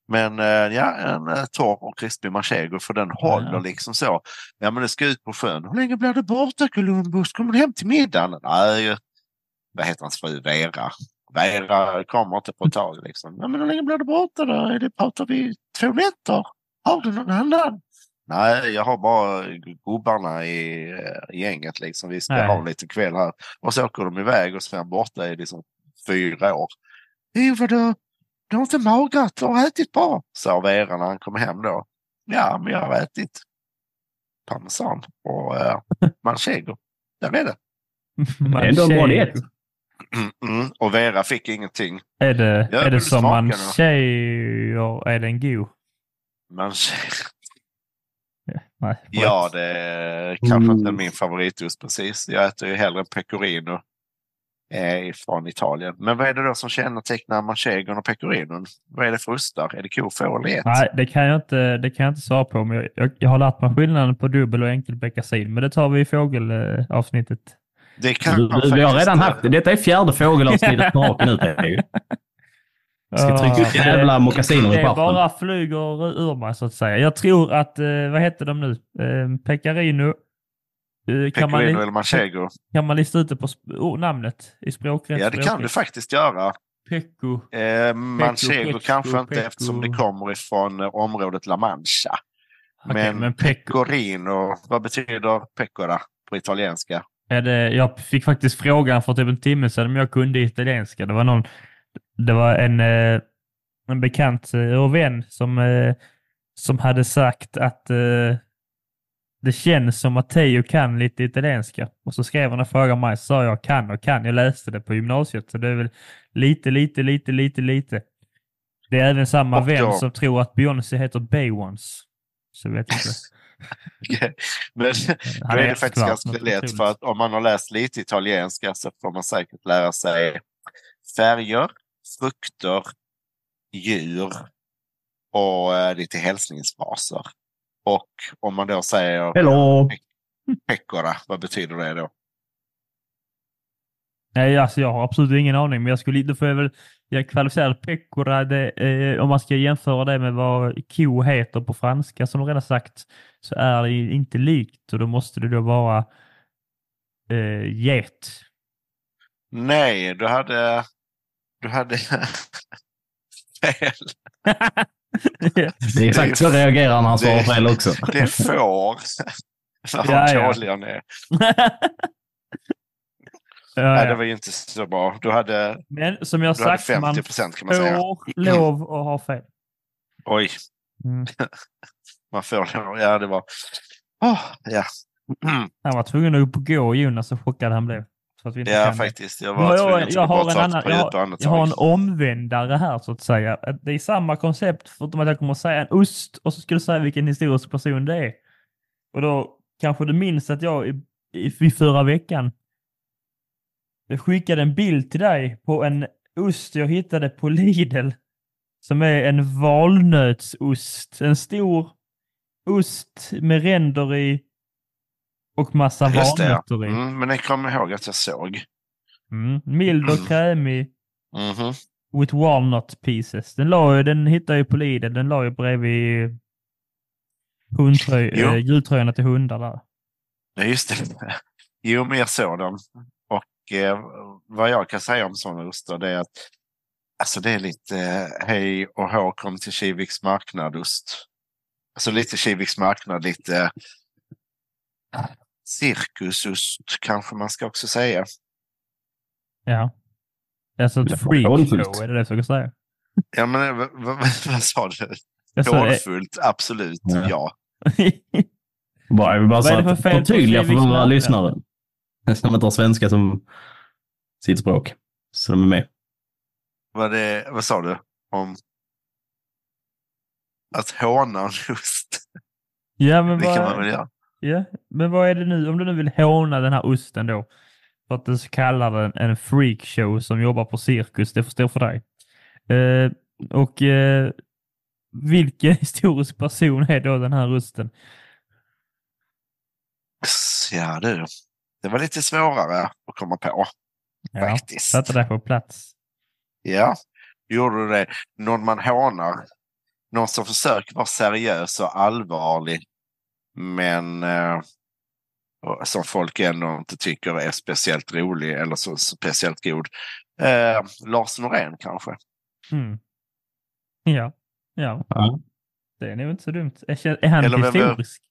Men eh, ja, en eh, torr och krispig manchego för den håller ja. liksom så. Ja men det ska ut på sjön. Hur länge blir det borta Columbus? Kommer du hem till middagen? Nej, vad heter hans fru? Vera. Vera kommer inte på ett tag liksom. Ja, men hur länge blir det borta då? Är det, pratar vi två nätter? Har du någon annan? Nej, jag har bara gubbarna i, eh, i gänget liksom. Vi ska Nej. ha lite kväll här. Och så åker de iväg och så är han borta i liksom fyra år. Jo, vadå? Du har inte magrat, du har ätit bra, sa Vera när han kom hem då. Ja, men jag har ätit parmesan och uh, manchego. Där är det. Ändå en bra diet. Mm. Och Vera fick ingenting. Är det, är det som man säger, är den god? Manchego. Nej, Ja, det är kanske inte Mm. min favoritost precis. Jag äter ju hellre pecorino eh, från Italien. Men vad är det då som kännetecknar manchegon och pecorinon? Vad är det för ostar? Är det ko, får eller get? Nej, det kan jag inte, det kan jag inte svara på. Men jag, jag, jag har lärt mig skillnaden på dubbel och enkel beckasin. Men det tar vi i fågelavsnittet. Det kan du, man du, vi har redan haft det. Detta är fjärde fågelavsnittet på raken ut. Erik. Jag ska trycka upp jävla mockasiner i Det bara flyger ur mig så att säga. Jag tror att, eh, vad heter de nu? Eh, Pecorino. Eh, kan, man, Pecorino eller manchego? kan man lista ut det på oh, namnet i språkrätt? Ja, det kan du faktiskt göra. Pecco. Eh, manchego Pecco, kanske inte Pecco. eftersom det kommer ifrån området La Mancha. Okej, Men, men Pecco. pecorino, vad betyder pecora på italienska? Är det, jag fick faktiskt frågan för typ en timme sedan om jag kunde italienska. Det var någon, det var en, eh, en bekant eh, och vän som, eh, som hade sagt att det känns som att Teo kan lite italienska. Och så skrev han och frågade mig, så sa jag kan och kan. Jag läste det på gymnasiet, så det är väl lite, lite, lite, lite, lite. Det är även samma Och vän då- som tror att Beyoncé heter Beyoncé. Så vet inte. Men är det älskvärd, faktiskt ganska lätt för att om man har läst lite italienska så får man säkert lära sig färger, frukter, djur och eh, lite hälsningsfraser. Och om man då säger Hello! pecora, vad betyder det då? Nej, alltså jag har absolut ingen aning, men jag skulle, då får jag väl jag kvalificerad pecora, det, eh, om man ska jämföra det med vad ko heter på franska, som du redan sagt, så är det inte likt och då måste det då vara eh, get. Nej, du hade, du hade fel. Det är exakt så reagerar när han svarar fel också. Det är får. Vad Ja, ja. dålig han är. Nej, det var ju inte så bra. Du hade, Men som jag sagt, man 50 procent kan man säga. får lov att ha fel. Oj, Mm. man får. Ja, det var... Åh, ja. Han var tvungen att upp och gå, Jonas, så chockad han blev. Ja, faktiskt. Jag var jag, jag, bara har en annan, jag, har, jag har en omvändare här så att säga. Det är samma koncept förutom att jag kommer att säga en ost och så ska du säga vilken historisk person det är. Och då kanske du minns att jag i, i, i förra veckan jag skickade en bild till dig på en ost jag hittade på Lidl. Som är en valnötsost. En stor ost med ränder i och massa Just det, valnötter i. Mm, men jag kommer ihåg att jag såg. Mm. Mild och krämig. Mhm. With walnut pieces. Den, la, den hittade jag på Lidl. Den la ju bredvid hundtröj, Jo. äh, jultröjorna till hundar där. Ja, just det. Jo, men jag såg den. Och eh, vad jag kan säga om sådana ostar det är att alltså det är lite eh, hej och hå kom till Kiviks marknadost. Alltså lite Kiviks marknad, lite cirkusost kanske man ska också säga. Ja. Alltså ett Det var freak hånfullt. show, är det det jag ska säga? Ja, men eh, vad, vad, vad sa du? Jag sa, eh, Hånfullt, absolut, Ja. ja. Bara, jag vill bara Vad är det säga för att fel på förtydliga för våra marknad? Som inte har svenska som sitt språk. Så de är med. Vad, det, vad sa du om att håna en ost? ja, men Det kan man vad, väl göra. ja, men vad är det nu? Om du nu vill håna den här osten då. För att du kallar den en freakshow som jobbar på cirkus. Det får stå för dig. Eh, och eh, vilken historisk person är då den här osten? Ja du, det var lite svårare att komma på Ja, faktiskt. satte dig på plats. Ja, gjorde du det. Någon man hånar. Någon som försöker vara seriös och allvarlig. Men eh, som folk ändå inte tycker är speciellt rolig eller så speciellt god. Eh, Lars Norén kanske. Mm. Ja, ja, Ja. det är nog inte så dumt. Är, är han Eller vem historisk?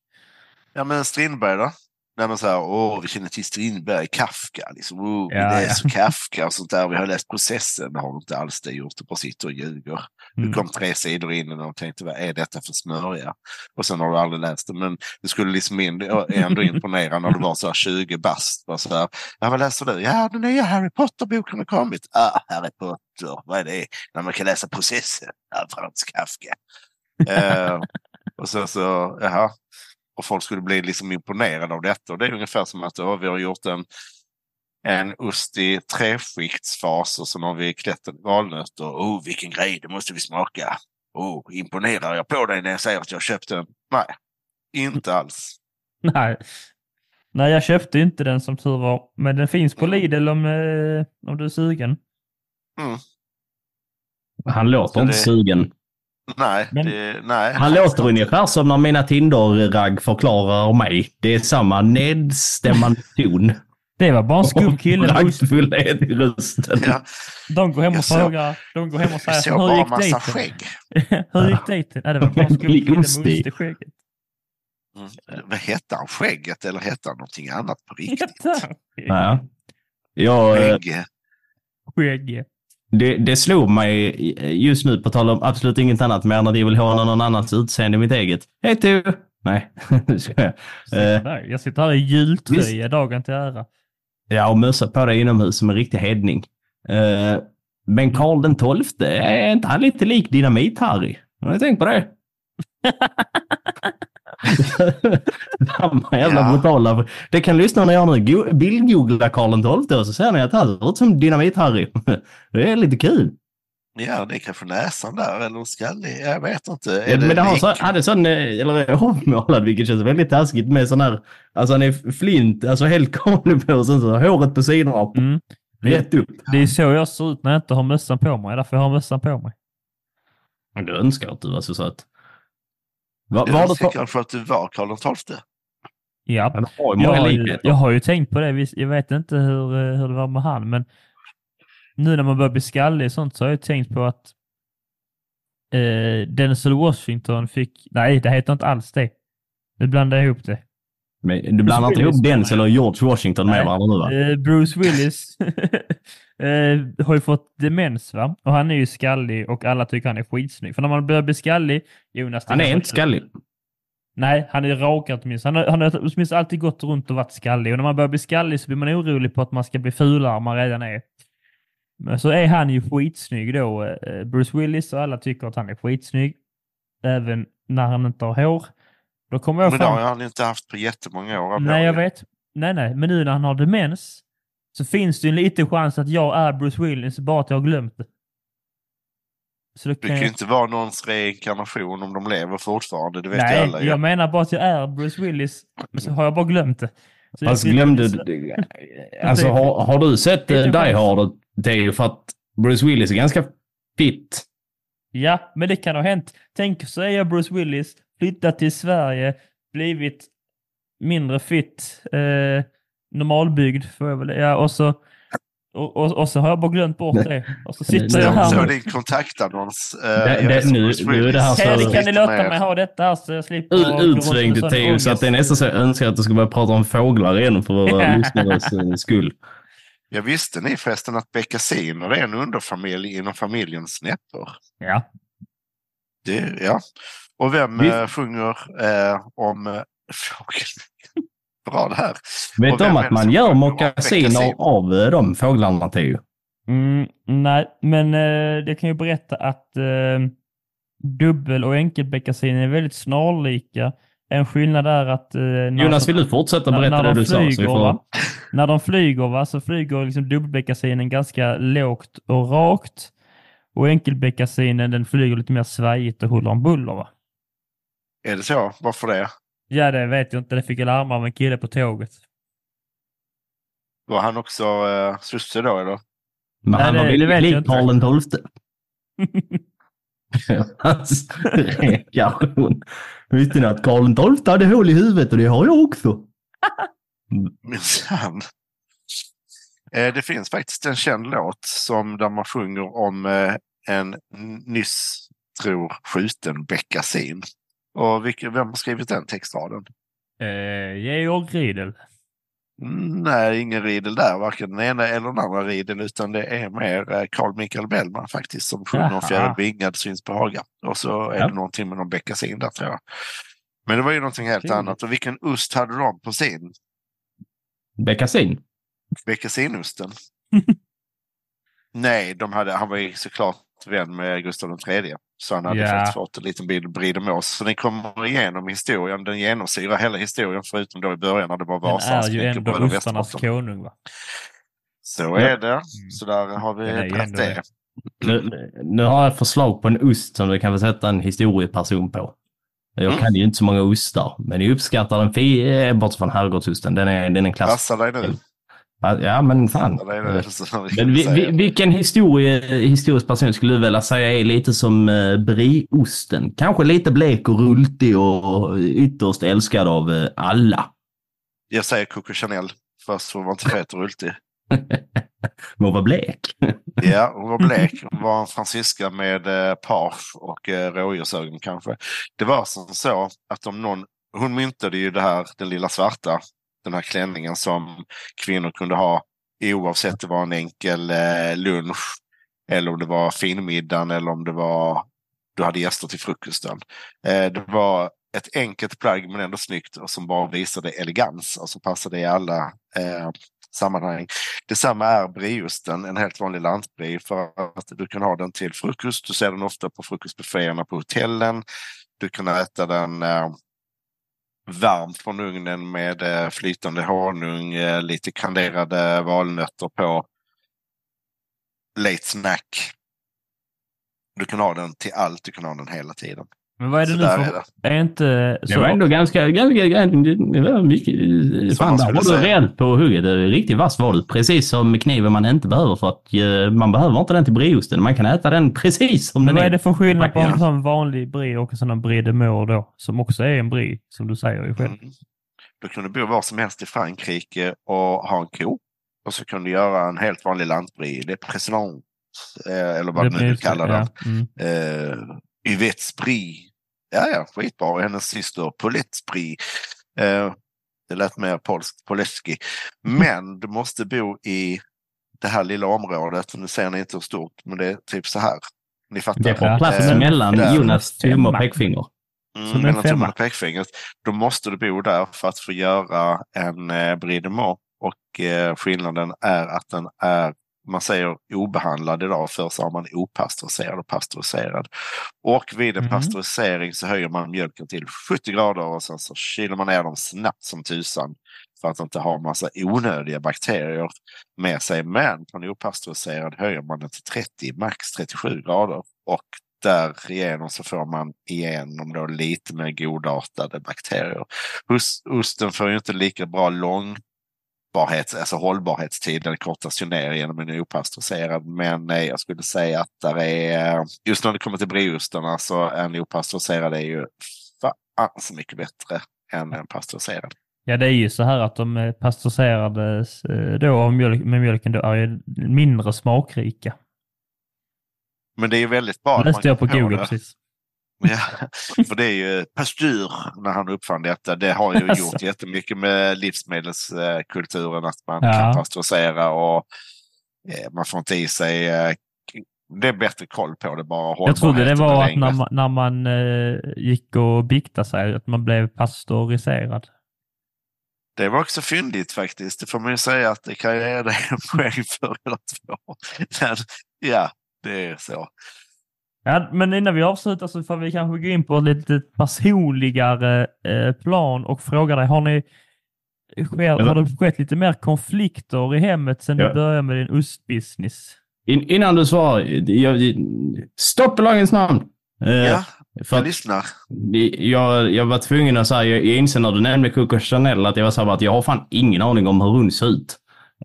Ja men Strindberg då? När man säger åh vi känner till Strindberg, Kafka, liksom, oh, vi Ja, ja. läser Kafka och sånt där. Vi har läst processen, det har vi inte alls det gjort. Du bara sitter och ljuger. Du Mm. kom tre sidor in och tänkte vad är detta för smörja? Och sen har du aldrig läst det. Men det skulle liksom in, ändå imponera när du var så här 20 bast. Bara så här, ja, vad läser du? Ja, den nya Harry Potter-boken har kommit. Ah, Harry Potter, vad är det? När man kan läsa processen av Frans Kafka. eh, och så, så, jaha. Och folk skulle bli liksom imponerade av detta. Och det är ungefär som att vi har gjort en, en ost i treskiktsfas och så har vi klätt en valnötter. Oh, vilken grej, det måste vi smaka. Oh, imponerar jag på dig när jag säger att jag köpte den? Nej, inte alls. Nej. Nej, jag köpte inte den som tur var. Men den finns på Lidl om, eh, om du är sugen. Han låter inte det- sugen. Nej, det, nej. Han låter ungefär som när mina Tinder-ragg förklarar mig. Det är samma nedstämmande ton. Det var bara en skum kille. Raggfullhet i rösten. Ja, De går hem och Jag såg- frågar. De går hem och jag säger såg hur bara gick massa dejten? skägg. hur gick dejten? Nej, det var bara en skum kille med ost Lustig. i skägget. Mm. Vad hette han? Skägget eller hette han någonting annat på riktigt? Ja. Jag, eh, Skägg. Skägg. Det, det slog mig just nu, på tal om absolut inget annat, mer när de vill håna någon annans utseende än mitt eget. Hej tu! Nej, nu ska jag. Eh, Jag sitter här i jultröja dagen till ära. Ja, och mössa på dig inomhus som en riktig hedning. Eh, men Karl den tolfte, är inte han lite lik Dynamit-Harry? Har ni tänkt på det? Samma jävla Ja. brutala. Det kan lyssnarna göra nu. Go- Bildgoogla Karl tolfte och så ser ni att han ser ut som Dynamit-Harry. Det är lite kul. Ja, det är kanske näsan där eller skallig. Jag vet inte. Är Ja, men det har så, hade sån, eh, eller är avmålad, vilket känns väldigt taskigt med sån här, alltså han är flint, alltså helt kavlig på och sen så håret på sidorna, Mm. rätt upp. Det är så jag ser ut när jag inte har mössan på mig. Därför jag har mössan på mig. Du önskar att du var så söt. Va, Jag önskar för... kanske att du var Karl XII. Ja. Han har Jag har, ju, jag har ju tänkt på det. Jag vet inte hur, eh, hur det var med han, men nu när man börjar bli skallig och sånt så har jag tänkt på att eh, Denzel Washington fick... Nej, det heter inte alls det. Nu blandar jag ihop det. Men du blandar inte ihop Denzel och George Washington med varandra nu va? Eh, Bruce Willis eh, har ju fått demens va? Och han är ju skallig och alla tycker han är skitsnygg. För när man börjar bli skallig, Jonas... Han är inte skallig. Nej, han är rakad åtminstone. Han har, han har åtminstone alltid gått runt och varit skallig. Och när man börjar bli skallig så blir man orolig på att man ska bli fulare än man redan är. Men så är han ju skitsnygg då, eh, Bruce Willis, och alla tycker att han är skitsnygg. Även när han inte har hår. Då kommer jag Men det fram... har han inte haft på jättemånga år. Nej, jag vet. Nej, nej. Men nu när han har demens så finns det ju en liten chans att jag är Bruce Willis, bara att jag har glömt det. Så Det kan kan ju jag... inte vara någons reinkarnation om de lever fortfarande. Det vet Nej, alla. ju. jag menar bara att jag är Bruce Willis, men så har jag bara glömt det. Så sitter- glömde du... Alltså har, har du sett Det är uh, inte Die. Hard? Det är ju för att Bruce Willis är ganska fit. Ja, men det kan ha hänt. Tänk så är jag Bruce Willis, flyttat till Sverige, blivit mindre fit, eh, normalbyggd får jag väl ja, och så och, och, och så har jag bara glömt bort det. Och så sitter jag Ja, Jag såg här. din kontaktannons. Det- det- som nu- nu är det här Willis. så- Kan, kan ni låta mig ha detta här så jag slipper... U- gå runt med Utsvängd sån Theo, så att det är nästan så jag önskar att du skulle börja prata om fåglar igen för våra lyssnares skull. Jag visste ni förresten att beckasiner är en underfamilj inom familjen snäppor? Ja. Det, ja. Och vem Visst. eh, sjunger eh, om eh, fågel? Bra det här. Vet du om att man gör mockasiner av eh, de fåglarna, Theo? Mm, nej, men eh, det kan ju berätta att eh, dubbel och enkelbeckasiner är väldigt snarlika. En skillnad är att... Eh, när Jonas, de- vill du fortsätta när- berätta när det de du sa? Så vi flyger, får... va? När de flyger va, så flyger liksom dubbelbeckasinen ganska lågt och rakt. Och enkelbeckasinen den flyger lite mer svajigt och huller om buller. Va? Är det så? Varför det? Ja, det vet jag inte. Det fick jag mig av en kille på tåget. Var han också eh, sosse då eller? Men Nej, han det- var det väldigt vet jag lik inte. Karl tolfte. Hans reaktion. Visste ni att Karl XII hade hål i huvudet och det har jag också? Minsann. Eh, Det finns faktiskt en känd låt som där man sjunger om eh, en nyss, tror, skjuten beckasin. Och vilken, vem har skrivit den textraden? Eh, Georg Riedel. Mm, Nej, ingen Riedel där, varken den ena eller den andra Riedel, utan det är mer eh, Carl Michael Bellman faktiskt som sjunger om fjäril vingad syns på Haga. Och så är Ja. det någonting med någon beckasin där tror jag. Men det var ju någonting helt Trevligt. annat. Och vilken ost hade de på sin? Beckasin? Beckasinusten. Nej, de hade, han var ju såklart vän med Gustav III. Så han hade Ja. faktiskt fått en liten bild Bridemås. Så den kommer igenom historien. Den genomsyrar hela historien förutom då i början när det var Den Vasa, är ju ändå ostarnas konung. Va? Så Ja. är det. Så där har vi Den ändå det. Nu, nu har jag ett förslag på en ost som du kan få sätta en historieperson på. Jag Mm. kan ju inte så många ostar, men jag uppskattar den, eh, bortsett från herrgårdsosten. Den är, den är en klass. Passa dig nu. Ja, men fan. Så vi kan Men vi, vi, vilken historie, historisk person skulle du vilja säga är lite som uh, brieosten? Kanske lite blek och rultig och ytterst älskad av eh, alla. Jag säger Coco Chanel. För hon var inte fet och rultig. Men var blek. Ja, hon var blek. Hon var en fransyska med eh, page och eh, rådjursögon kanske. Det var som så att om någon, hon myntade ju det här, den lilla svarta, den här klänningen som kvinnor kunde ha oavsett om det var en enkel eh, lunch eller om det var finmiddagen eller om det var du hade gäster till frukosten. Eh, det var ett enkelt plagg men ändå snyggt och som bara visade elegans och som passade i alla eh, sammanhang. Detsamma är brieosten, en helt vanlig lantbrie för att du kan ha den till frukost. Du ser den ofta på frukostbufféerna på hotellen. Du kan äta den eh, Varmt från ugnen med eh, flytande honung, eh, lite kanderade valnötter på. Late snack. Du kan ha den till allt, du kan ha den hela tiden. Men vad är det Så nu för... är det. Det är inte... Det var ändå ganska, ganska, ganska det var mycket. Som Fan, man där var du rejält på hugget. Det är Riktigt vass var du. Precis som kniven man inte behöver för att eh, man behöver inte den till brieosten. Man kan äta den precis som Men den vad är är. det för skillnad på en sån vanlig brie och en sån här brie de Moor då? Som också är en brie, som du säger ju själv. Mm. Du kunde bo var som helst i Frankrike och ha en ko. Och så kunde du göra en helt vanlig lantbrie, det är president, eh, eller vad Det du nu kallar den. ja, mm. Eh, Yvette Spri. Ja, ja, skitbra. Och hennes syster Paulette Spri. Eh, det lät mer polskt, Poleski. Men du måste bo i det här lilla området. Nu ser ni inte hur stort, men det är typ så här. Ni fattar. Det får Ja. plats Eh, mellan där. Jonas tumme och pekfinger. Mm, mellan tummen och pekfingret. Då måste du bo där för att få göra en eh, brie de Meaux. Och eh, skillnaden är att den är, man säger obehandlad idag, för så har man opastöriserad och pastöriserad. Och vid en Mm. pastörisering så höjer man mjölken till 70 grader och sen så kyler man ner dem snabbt som tusan för att inte ha massa onödiga bakterier med sig. Men på en opastöriserad höjer man den till 30, max 37 grader. Och därigenom så får man igenom då lite mer godartade bakterier. Osten får ju inte lika bra långbarhets, alltså hållbarhetstid. Den kortas ju ner genom en opastöriserad. Men eh, jag skulle säga att där är, just när det kommer till brieostarna så en opastöriserad är ju fan så mycket bättre än en pastöriserad. Ja, det är ju så här att de är pastöriserade eh, då med mjölken då är ju mindre smakrika. Men det är ju väldigt bra. läste jag på Google det. precis. Ja, för det är ju Pasteur när han uppfann detta. Det har ju gjort jättemycket med livsmedelskulturen att man Ja. kan pastörisera och eh, man får inte i sig eh, det är bättre koll på det bara. Jag trodde det var att när man, när man eh, gick och biktade sig, att man blev pastöriserad. Det var också fyndigt faktiskt. Det får man ju säga att det kan jag ge dig en poäng för eller två. Men, ja, det är så. Ja, men innan vi avslutar så får vi kanske gå in på ett lite personligare eh, plan och fråga dig, har ni sker, har det skett lite mer konflikter i hemmet sedan Ja. du började med din ostbusiness? In, innan du svarar, jag, stopp i lagens namn! Eh, Ja, för jag lyssnar. jag, jag var tvungen att säga, jag, jag inser när du nämnde Coco Chanel att jag var så här att jag har fan ingen aning om hur hon ser ut.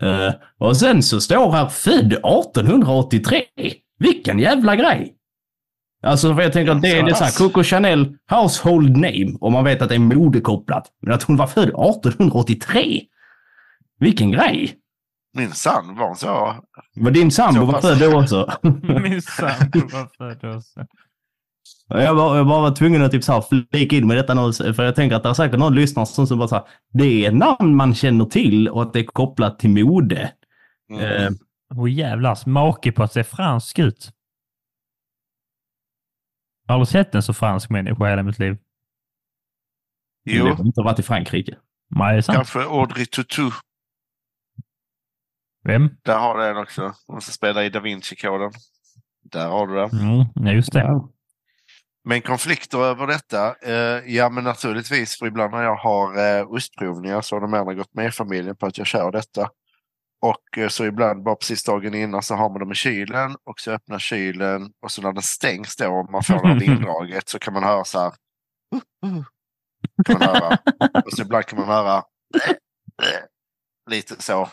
Eh, och sen så står här född 1883. Vilken jävla grej! Alltså för jag tänker att det, det är så här, Coco Chanel household name och man vet att det är modekopplat. Men att hon var född 1883. Vilken grej! Min son var så. Var din sambo var född då också? Min sambo var född också. Jag var, jag bara var tvungen att typ så här flika in med detta nu, för jag tänker att det är säkert någon lyssnare som, som bara så här, det är namn man känner till och att det är kopplat till mode. Mm. Eh, Åh jävlar, smake på att se fransk ut. Jag har aldrig sett en så fransk människa i hela mitt liv. jo, Det har inte varit i Frankrike. Nej, det är sant. kanske Audrey Tautou. Vem? Där har du en också. Hon som spelar i Da Vinci-koden. Där har du det. Mm, ja, just det. Men konflikter över detta? Eh, ja, men naturligtvis. För ibland när jag har eh, ostprovningar så har de andra gått med i familjen på att jag kör detta. Och eh, så ibland bara precis dagen innan så har man dem i kylen och så öppnar kylen och så när den stängs då och man får det indraget så kan man höra så här. "Uh, uh." Kan man höra. Och så ibland kan man höra lite så.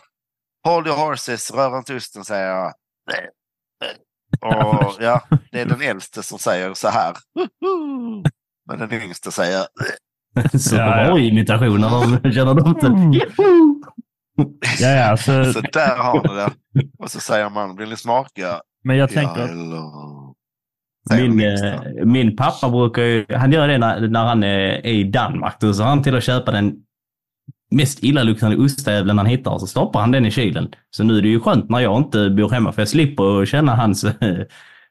Hold your horses, rör inte osten säger jag. Och ja, det är den äldste som säger så här. Men den yngste säger Så Ja, ja. bra imitationer känner de till. Ja, ja, så, så där har ni det. Och så säger man, vill ni smaka? men jag Ja, tänker, eller... Säger Min, eh, min pappa brukar ju, han gör det när, när han är, i Danmark. Då ser han till att köpa den mest illaluktande ostjäveln han hittar och så stoppar han den i kylen. Så nu är det ju skönt när jag inte bor hemma för jag slipper känna hans eh,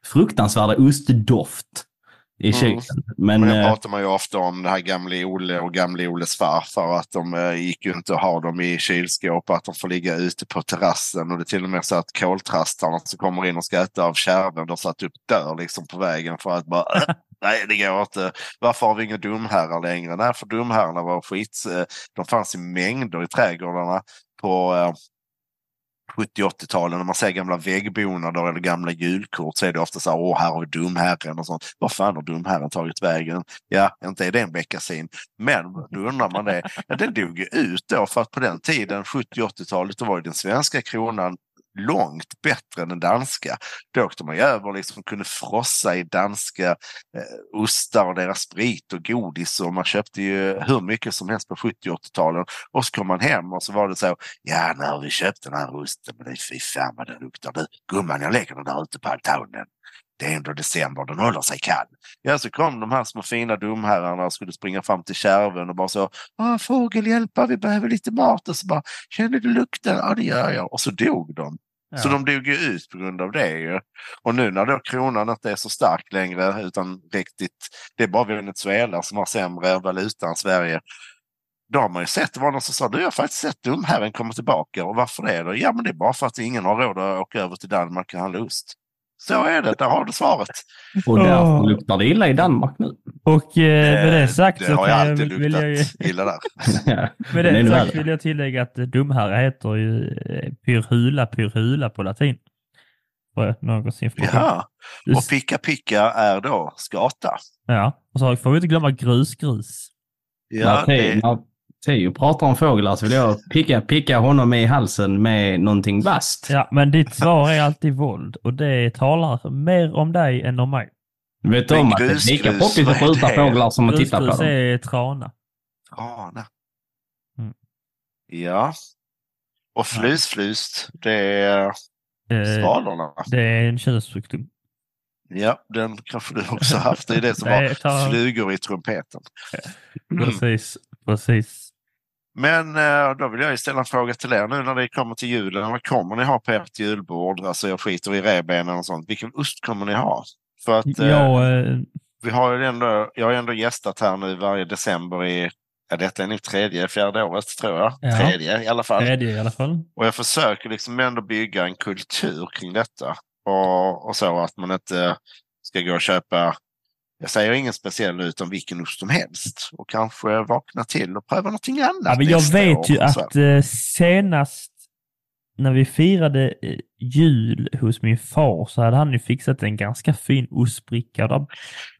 fruktansvärda ostdoft i Mm. kylen. Men, Men eh, pratar man ju ofta om det här gamle Olle och gamle Olles farfar. Att de eh, gick ju inte att ha dem i kylskåp. Att de får ligga ute på terrassen. Och det är till och med så att koltrastarna som kommer in och ska äta av kärven. De satt upp dörr liksom på vägen för att bara "Äh, Nej, det går inte. Varför har vi inga dumherrar längre? Nej, för dumherrarna var skit. eh, De fanns i mängder i trädgårdarna på 70-80-talen när man ser gamla väggbonader eller gamla julkort så är det ofta så här, åh, här har vi dumherren och sånt. Vad fan har dumherren tagit vägen? Ja, inte är det en beckasin. Men då undrar man det. Ja, den dog ju ut då för att på den tiden, 70-80-talet, då var ju den svenska kronan långt bättre än den danska. Då åkte man ju över och liksom kunde frossa i danska eh, ostar och deras sprit och godis och man köpte ju hur mycket som helst på 70 80-talen. Och så kom man hem och så var det så, ja nu har vi köpt den här osten, men det är fy fan vad den luktar nu. Gumman, jag lägger den där ute på altanen. det är ändå december, den håller sig kall. Ja, så kom de här små fina domherrarna och skulle springa fram till kärven och bara så, Åh, fågel hjälpa, vi behöver lite mat. Och så bara, känner du lukten? Ja, det gör jag. Och så dog de. Ja. Så de dog ju ut på grund av det. Ju. Och nu när då kronan inte är så stark längre utan riktigt, det är bara Venezuela som har sämre valuta än Sverige. Då har man ju sett, det var någon som sa, du jag har faktiskt sett dumherren komma tillbaka. Och varför det då? Ja men det är bara för att ingen har råd att åka över till Danmark och handla ost. Så är det, där har du svaret. Och därför Åh. luktar det illa i Danmark nu. Och eh, med det sagt det så har jag, alltid vill jag, ju- luktat illa där. Ja, med men det det sagt vill jag tillägga att Dumherre heter ju eh, Pyrhula Pyrhula på latin. Får jag någons information. Ja, och picka picka är då skata. Ja, och så får vi inte glömma grusgrus. Ja, när, Te- det, när Teo pratar om fåglar så vill jag picka, picka honom i halsen med någonting vasst. Ja, men ditt svar är alltid våld och det talar mer om dig än om mig. Vet du om att det är lika grusgrus, poppigt att skjuta fåglar som att titta på Grusgrus dem? är trana. Trana. Mm. Ja. Och flusflust, det är Eh, svalorna. det är en könssjukdom. Ja, den kanske du också haft. Det är det som tar- flugor i trumpeten. Precis, precis. Men eh, då vill jag ställa en fråga till er nu när det kommer till julen. Vad kommer ni ha på ert julbord? Alltså jag skiter i revbenen och sånt. Vilken ost kommer ni ha? För att eh, Ja, eh, vi har ju ändå, jag har ändå gästat här nu varje december i, ja detta är nog tredje, fjärde året tror jag. Ja. Tredje i alla fall. tredje i alla fall. Och jag försöker liksom ändå bygga en kultur kring detta. Och, och så att man inte ska gå och köpa, jag säger ingen speciell utan vilken ost som helst. Och kanske vakna till och pröva någonting annat Ja, men jag vet år ju att eh, senast när vi firade eh, jul hos min far så hade han ju fixat en ganska fin ostbricka. Där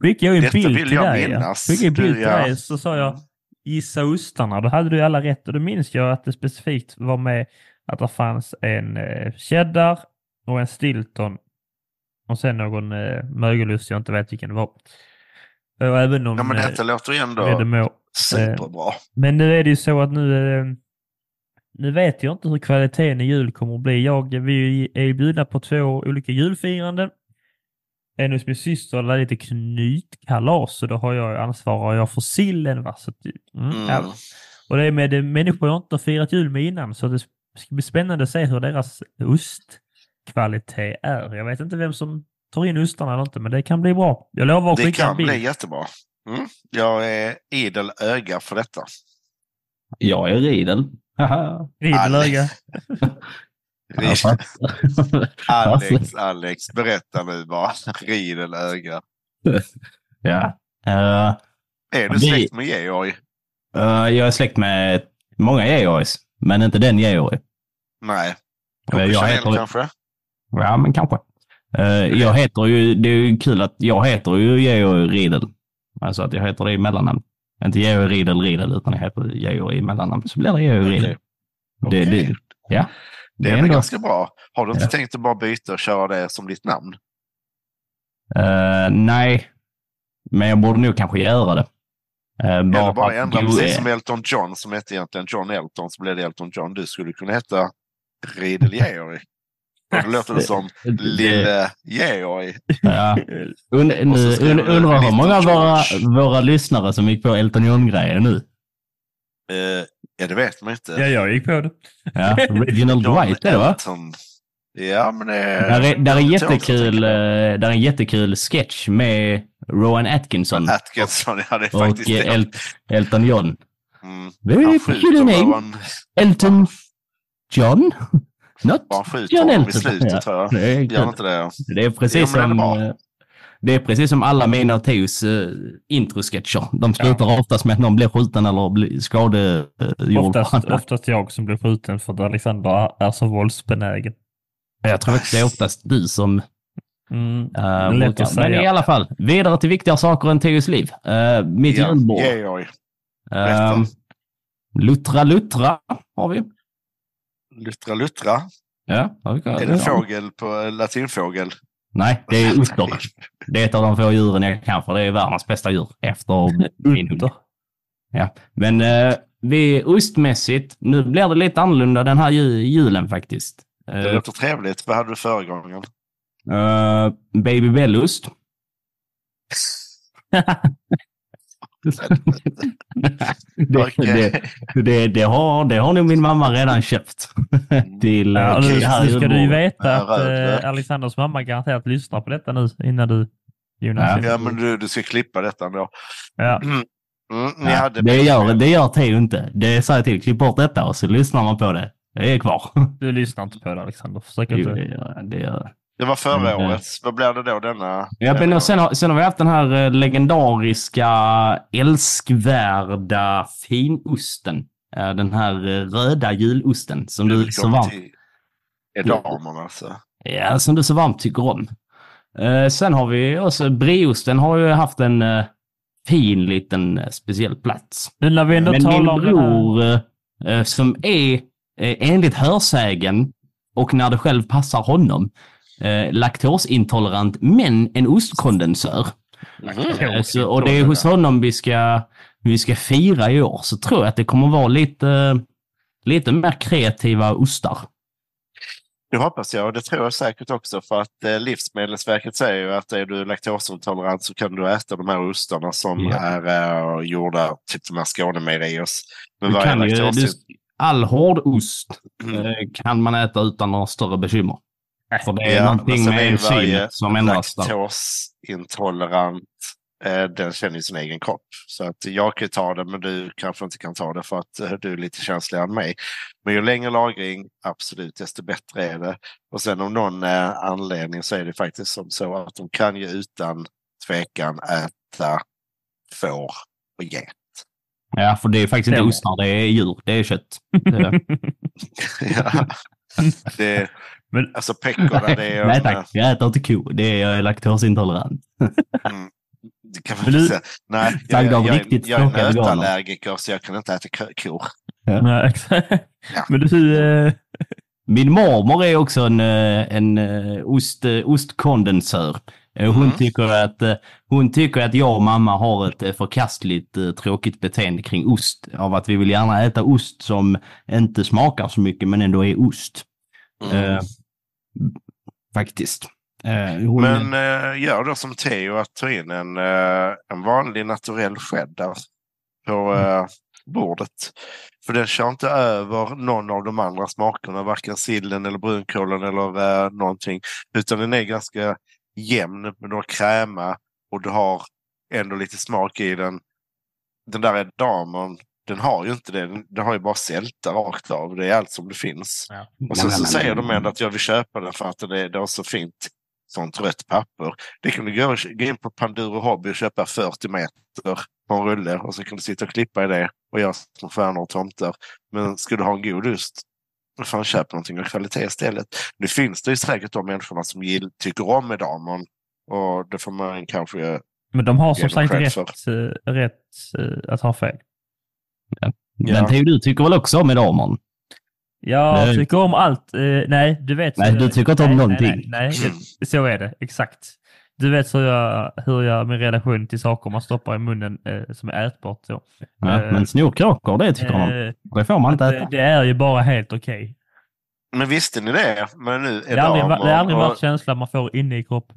skickade jag en Detta bild vill till jag dig. minnas. Skickade en bild Du, till ja. dig så sa jag gissa ostarna. Då hade du alla rätt och då minns jag att det specifikt var med att det fanns en eh, cheddar och en stilton och sen någon eh, mögelost jag inte vet vilken det var. Och även någon Ja men eh, detta låter ju ändå Redemå. superbra. Men nu är det ju så att nu, eh, nu vet jag inte hur kvaliteten i jul kommer att bli. Jag, vi är bjudna på två olika julfiranden. En hos min syster, där det är lite knytkalas, så då har jag ansvarar jag för sillen. Va? Så, mm, Mm. ja. Och det är med människor jag inte har firat jul med innan, så det ska bli spännande att se hur deras ostkvalitet är. Jag vet inte vem som tar in ostarna eller inte, men det kan bli bra. Jag lovar att Det skicka en kan bild. bli jättebra. Mm. Jag är idel öga för detta. Jag är. Ridelöga. Jag fattar. Alex, Alex, berätta nu bara. Riedel öga. ja. Eh, Är du Vi- släkt med Georg? eh, jag är släkt med många Georgs, men inte den Georg. Nej. Eh, jag Chanel heter- kanske? Ja, men kanske. Eh, jag heter ju, det är ju kul att jag heter ju Georg Riedel. Alltså att jag heter det i mellannamn. Inte Georg Riedel Riedel, utan jag heter Georg i mellannamn. Så blir det Georg Riedel. Okej. Det, det, ja. Det är ändå- ändå ganska bra. Har du inte Ja. tänkt att bara byta och köra det som ditt namn? Eh, nej, men jag borde nog kanske göra det. Uh, Eller bara ändra, Jo, precis som Elton John som hette egentligen John Elton, så blev det Elton John. Du skulle kunna heta Riedel Georg. Och då låter det som Lille Georg. Ja. Und, Och nu, undrar hur många av våra, våra lyssnare som gick på Elton John-grejen nu. Eh, ja, det vet man inte. Ja, jag gick på det. Ja, Reginald Dwight är det va? Ja, men det Där är, där är jättekul, eh, där är en jättekul sketch med Rowan Atkinson. Atkinson, ja det är och faktiskt eh, det. El, Elton John. Mm. Very peculiar skjuter name. Rowan, Elton John? Not han skjuter honom i slutet Ja, tror jag. det är Gör inte det? Det är precis som... är eh, Det är precis som alla mina och Theos uh, introsketcher. De slutar oftast med att någon blir skjuten eller blir skadegjord. Oftast, oftast jag som blir skjuten för att Alexander är så våldsbenägen. Jag tror att det är oftast du som Mm. uh, lätt Men i alla fall, vidare till viktigare saker än Theos liv. Uh, mitt Ja, julbord. Um, luttra Luttra har vi. Luttra Luttra. Ja, Är det en fågel på latinfågel? Nej, det är utter. Det är ett av de få djuren jag kan för det är världens bästa djur efter min hund. Ja, men eh, vi ostmässigt, nu blir det lite annorlunda den här ju, julen faktiskt. Det Eh, låter trevligt. Vad hade du förra gången? Uh, baby Bellost. det, Okej. det, det, det, har, det har nog min mamma redan köpt. till, Ja, eh, nu, till det här nu ska du ju veta att eh, Alexanders mamma garanterat lyssnar på detta nu innan du Jonas. Ja. Men du, du ska klippa detta ändå. Ja. Mm, ni Ja, hade det, gör, det gör Theo inte. Det säger jag till. Klipp bort detta och så lyssnar man på det. Det är kvar. Du lyssnar inte på det Alexander. Försök Jo, inte. det gör, det gör. Det var förra Mm. året. Vad blir det då denna? Ja, men och sen, har, sen har vi haft den här eh, legendariska älskvärda finosten. Eh, Den här eh, röda julosten som du så varmt, edamerna alltså. ja, som du så varmt tycker om. Sen har vi också brieosten har ju haft en fin liten speciell plats. Nu när vi ändå Men min talar här, bror som är enligt hörsägen och när det själv passar honom eh, laktosintolerant men en ostkondensör. Eh, så, och det är hos honom vi ska, vi ska fira i år. Så tror jag att det kommer vara lite, lite mer kreativa ostar. Det hoppas jag och det tror jag säkert också för att eh, Livsmedelsverket säger ju att är du laktosintolerant så kan du äta de här ostarna som Ja. är eh, gjorda, typ de här Skånemejeriers. Men Du ju, du, all hårdost Mm. eh, kan man äta utan några större bekymmer. För det är Ja, någonting är med enzymet som ändras. Laktosintolerant, eh, den känner ju sin egen kropp. Så att jag kan ju ta det, men du kanske inte kan ta det för att eh, du är lite känsligare än mig. Men ju längre lagring, absolut, desto bättre är det. Och sen av någon eh, anledning så är det faktiskt som så att de kan ju utan tvekan äta får och get. Ja, för det är faktiskt inte ostar, det är djur. Det är kött. Det- ja. det, Men- alltså pecorda, det är... Nej tack, jag äter inte ko. Det är, jag är laktosintolerant. Mm. Det kan man du- säga. Nej, jag, jag, av jag, riktigt jag är nötallergiker så jag kan inte äta ko- kor. Nej, exakt. Ja. Men du, eh, Min mormor är också en, eh, en eh, ost, eh, ostkondensör. Hon, Mm. tycker att, hon tycker att jag och mamma har ett förkastligt tråkigt beteende kring ost. Av att vi vill gärna äta ost som inte smakar så mycket men ändå är ost. Mm. Faktiskt. Eh, Men eh, gör då som Theo att ta in en, eh, en vanlig naturell cheddar på eh, bordet. För den kör inte över någon av de andra smakerna, varken sillen eller brunkålen eller eh, någonting. Utan den är ganska jämn, men du har kräma och du har ändå lite smak i den. Den där edamon, den har ju inte det. Den, den har ju bara sälta rakt av. Det är allt som det finns. Och sen så säger de ändå att jag vill köpa den för att det är, det har så fint sånt rött papper. Det kan du gå, gå in på Panduro Hobby och köpa 40 meter på en rulle och så kan du sitta och klippa i det och göra små stjärnor och tomtar. Men ska du ha en god då fan köp någonting av kvalitet istället. Nu finns det ju säkert de människorna som gill, tycker om edamon och det får man kanske men de har som sagt rätt, eh, rätt eh, att ha fel. Men Ja. Theo, du tycker väl också om edamon? Jag Nej. tycker om allt. Eh, nej, du vet. Nej, du tycker inte om nej, någonting. Nej, nej, nej det, så är det. Exakt. Du vet hur jag, hur jag min relation till saker man stoppar i munnen eh, som är ätbart. Så. Ja, Eh, men snorkråkor, det tycker om. Eh, Det får man inte äta. det är ju bara helt okej. Men visste ni det? Men nu Det har aldrig, det har aldrig varit känslan man får inne i kroppen.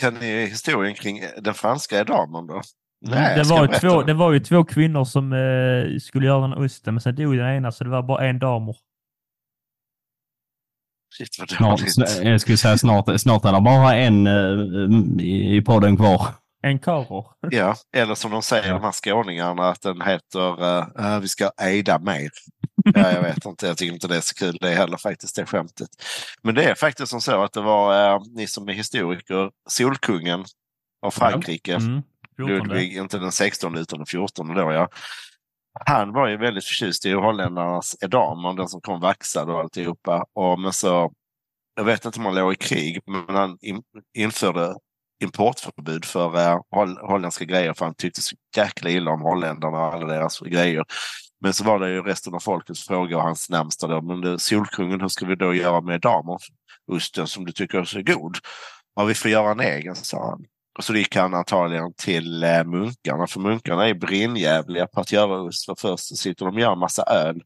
Kan ni historien kring den franska edamon då? Det, jag ska var två, det var ju två kvinnor som eh, skulle göra den osten, men sen dog den ena så det var bara en damer. Shit vad Snart, dåligt. sn- jag skulle säga snart, snart är det bara en eh, i, i podden kvar. En karor. Ja, eller som de säger, Ja. de här skåningarna, att den heter uh, Vi ska ejda mer. ja, jag vet inte, jag tycker inte det är så kul det är heller faktiskt, det skämtet. Men det är faktiskt som så att det var, eh, ni som är historiker, Solkungen av Frankrike, Mm. Ludvig, inte den 16 utan den 14 då ja. Han var ju väldigt förtjust i holländarnas edamon, den som kom vaxad och alltihopa. Och men så, jag vet inte om han låg i krig, men han in, införde importförbud för eh, uh, holl, holländska grejer för han tyckte så jäkla illa om holländarna och alla deras grejer. Men så var det ju resten av folkets fråga och hans närmsta då. Men det, Solkungen, hur ska vi då göra med damerosten som du tycker är så god? Ja, vi får göra en egen, sa han. Och så gick han antagligen till eh, munkarna, för munkarna är brinnjävliga på att göra ost. För först så sitter de och gör en massa öl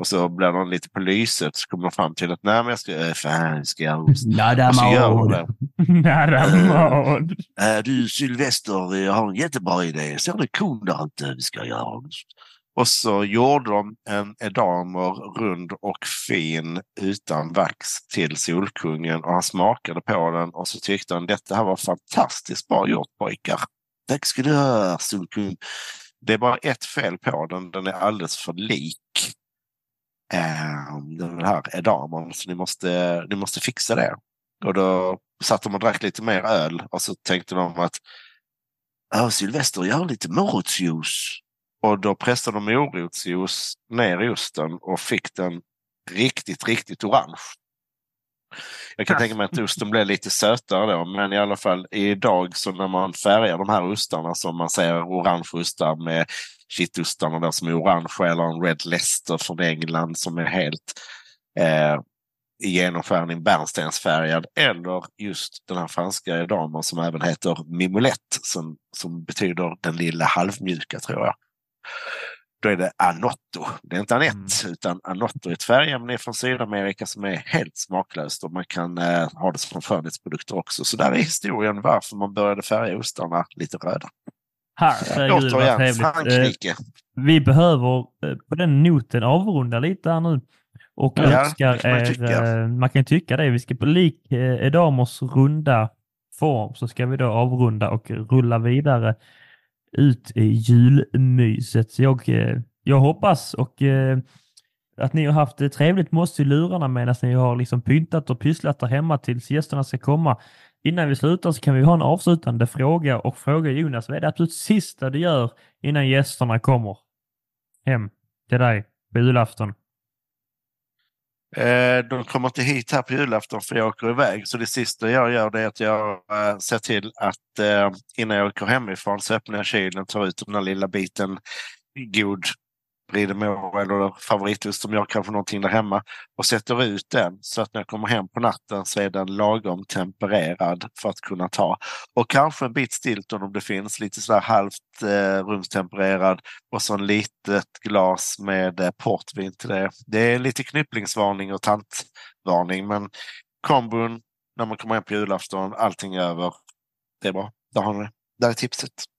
Och så blir de lite på lyset så kommer de fram till att nej men jag ska, äh, fan ska jag ha ost. Och så gör de det. Nära vad? Äh, du Sylvester, jag har en jättebra idé. Ser du kon där ute? Vi ska göra ost. Och så gjorde de en edamer rund och fin utan vax till Solkungen och han smakade på den och så tyckte han detta här var fantastiskt bra gjort pojkar. Tack ska du ha Solkung. Det är bara ett fel på den, den är alldeles för lik ehm, den här edamern så ni måste, ni måste fixa det. Och då satt de och drack lite mer öl och så tänkte de att Sylvester, jag har lite morotsjuice. Och då pressade de morotsjuice ner i osten och fick den riktigt, riktigt orange. Jag kan tänka mig att osten blev lite sötare då, men i alla fall idag så när man färgar de här ostarna som man ser orange ostar med kittostarna där som är orange eller en Red Leicester från England som är helt eh, i genomskärning bärnstensfärgad eller just den här franska damen som även heter mimolette som, som betyder den lilla halvmjuka tror jag. Då är det anotto. Det är inte anett utan anotto är ett färgämne från Sydamerika som är helt smaklöst och man kan eh, ha det som skönhetsprodukter också. Så där är historien varför man började färga ostarna lite röda. Herregud vad. Eh. Vi behöver eh, på den noten avrunda lite här nu. Och Ja, önskar kan man er, eh, man kan tycka det, vi ska på lik eh, Edamers runda form så ska vi då avrunda och rulla vidare ut i julmyset. Så Jag, eh, jag hoppas och eh, att ni har haft det trevligt med oss i lurarna medan ni har liksom pyntat och pysslat där hemma tills gästerna ska komma. Innan vi slutar så kan vi ha en avslutande fråga och fråga Jonas, vad är det absolut sista du gör innan gästerna kommer hem till dig på julafton? Eh, de kommer inte hit här på julafton för jag åker iväg. Så det sista jag gör det är att jag eh, ser till att eh, innan jag åker hemifrån så öppnar jag kylen, tar ut den där lilla biten god Bridemor eller favoritost som jag kanske någonting där hemma och sätter ut den så att när jag kommer hem på natten så är den lagom tempererad för att kunna ta. Och kanske en bit Stilton om det finns, lite sådär halvt eh, rumstempererad och så en litet glas med eh, portvin till det. Det är lite knypplingsvarning och tantvarning men kombon när man kommer hem på julafton, allting är över. Det är bra. Där har ni det. Där är tipset.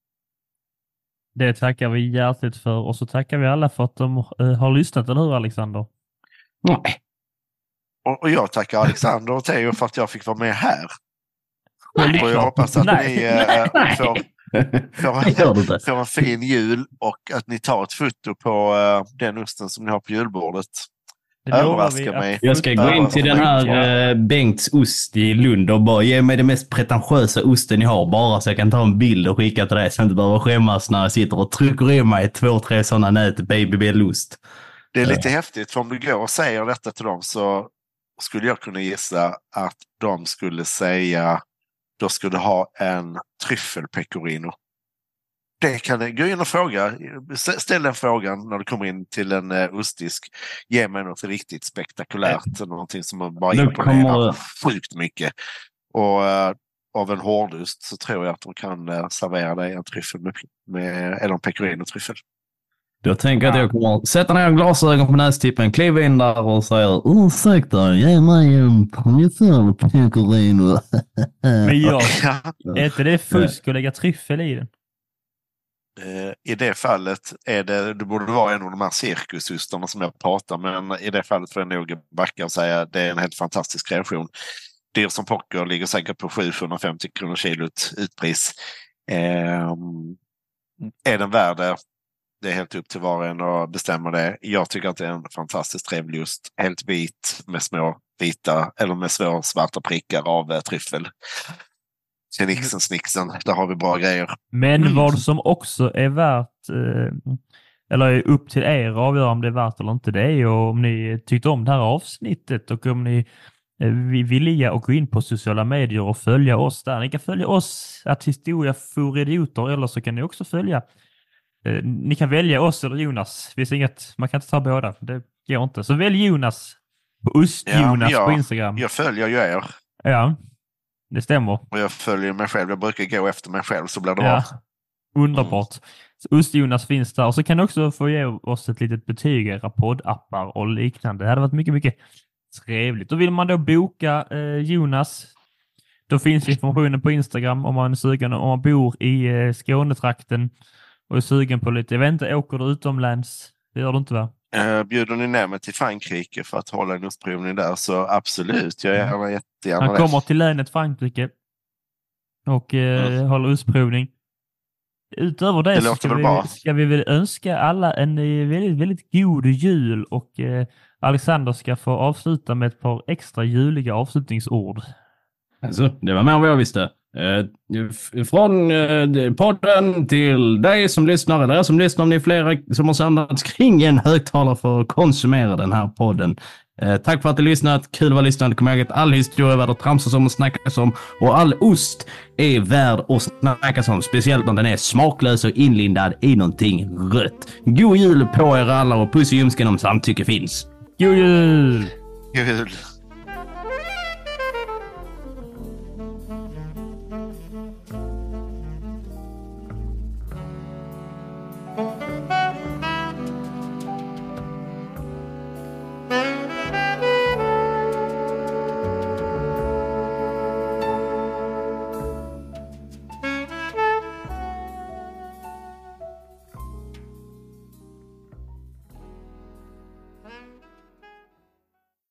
Det tackar vi hjärtligt för och så tackar vi alla för att de eh, har lyssnat, eller hur Alexander? Nej. Och, och jag tackar Alexander och Theo för att jag fick vara med här. Nej. Och jag hoppas att Nej. ni Nej. får, får, du inte. får en fin jul och att ni tar ett foto på eh, den osten som ni har på julbordet. Överraska mig. Jag ska gå in till den här eh, Bengts ost i Lund och bara ge mig den mest pretentiösa osten ni har bara så jag kan ta en bild och skicka till dig så jag inte behöver skämmas när jag sitter och trycker i mig två, tre sådana nät babybellost. Det är lite häftigt för om du går och säger detta till dem så skulle jag kunna gissa att de skulle säga då skulle ha en tryffelpecorino. Det kan du gå in och fråga. Ställ den frågan när du kommer in till en uh, ostdisk. Ge mig något riktigt spektakulärt. Någonting som bara imponerar sjukt mycket. Och eh, av en hårdost så tror jag att de kan eh, servera dig en tryffel med, med eller en pecorino-tryffel. Då tänker jag att jag kommer sätta ner glasögon på nästippen, kliva in där och säga ursäkta, ge mig en tryffel pecorino. Men jag, Ja. är inte det fusk att lägga tryffel i den? Eh, I det fallet är det, det borde vara en av de här cirkusostarna som jag pratar men i det fallet får jag nog backa och säga att det är en helt fantastisk kreation. Dyr som pocker ligger säkert på 750 kronor kilot utpris. Eh, är den värd det? Det är helt upp till var och en att bestämma det. Jag tycker att det är en fantastiskt trevlig ost. Helt vit med små vita eller med små svarta prickar av eh, tryffel. Knixen snixen, där har vi bra grejer. Men Mm. vad som också är värt, eh, eller är upp till er att avgöra om det är värt eller inte, det är om ni tyckte om det här avsnittet och om ni eh, är villiga att gå in på sociala medier och följa oss där. Ni kan följa oss, att historia for idioter, eller så kan ni också följa eh, ni kan välja oss eller Jonas. Det finns inget, man kan inte ta båda. Det går inte. Så välj Jonas på Ost-Jonas Ja, på. Instagram. Jag följer ju er. Ja, det stämmer. Och jag följer mig själv. Jag brukar gå efter mig själv så blir det bra. Ja. Underbart. Ost-Jonas finns där och så kan du också få ge oss ett litet betyg i era poddappar och liknande. Det hade varit mycket, mycket trevligt. Och vill man då boka eh, Jonas, då finns informationen på Instagram om man är sugen. Om man bor i eh, Skånetrakten och är sugen på lite, jag vet inte, åker du utomlands? Det gör du inte va? Uh, bjuder ni ner mig till Frankrike för att hålla en ostprovning där så absolut, jag gärna jättegärna Han kommer till länet Frankrike och eh, mm. håller ostprovning. Utöver det, det så ska vi, ska vi väl önska alla en eh, väldigt, väldigt god jul och eh, Alexander ska få avsluta med ett par extra juliga avslutningsord. Alltså, det var mer än vad jag visste. Eh, från eh, podden till dig som lyssnar, eller er som lyssnar om ni är flera som har samlats kring en högtalare för att konsumera den här podden. Eh, tack för att ni lyssnat. Kul att vara lyssnande. Kom ihåg att all historia är värd att tramsas om och snackas om och all ost är värd att snackas om. Speciellt om den är smaklös och inlindad i någonting rött. God jul på er alla och puss i ljumsken om samtycke finns. God jul! God jul!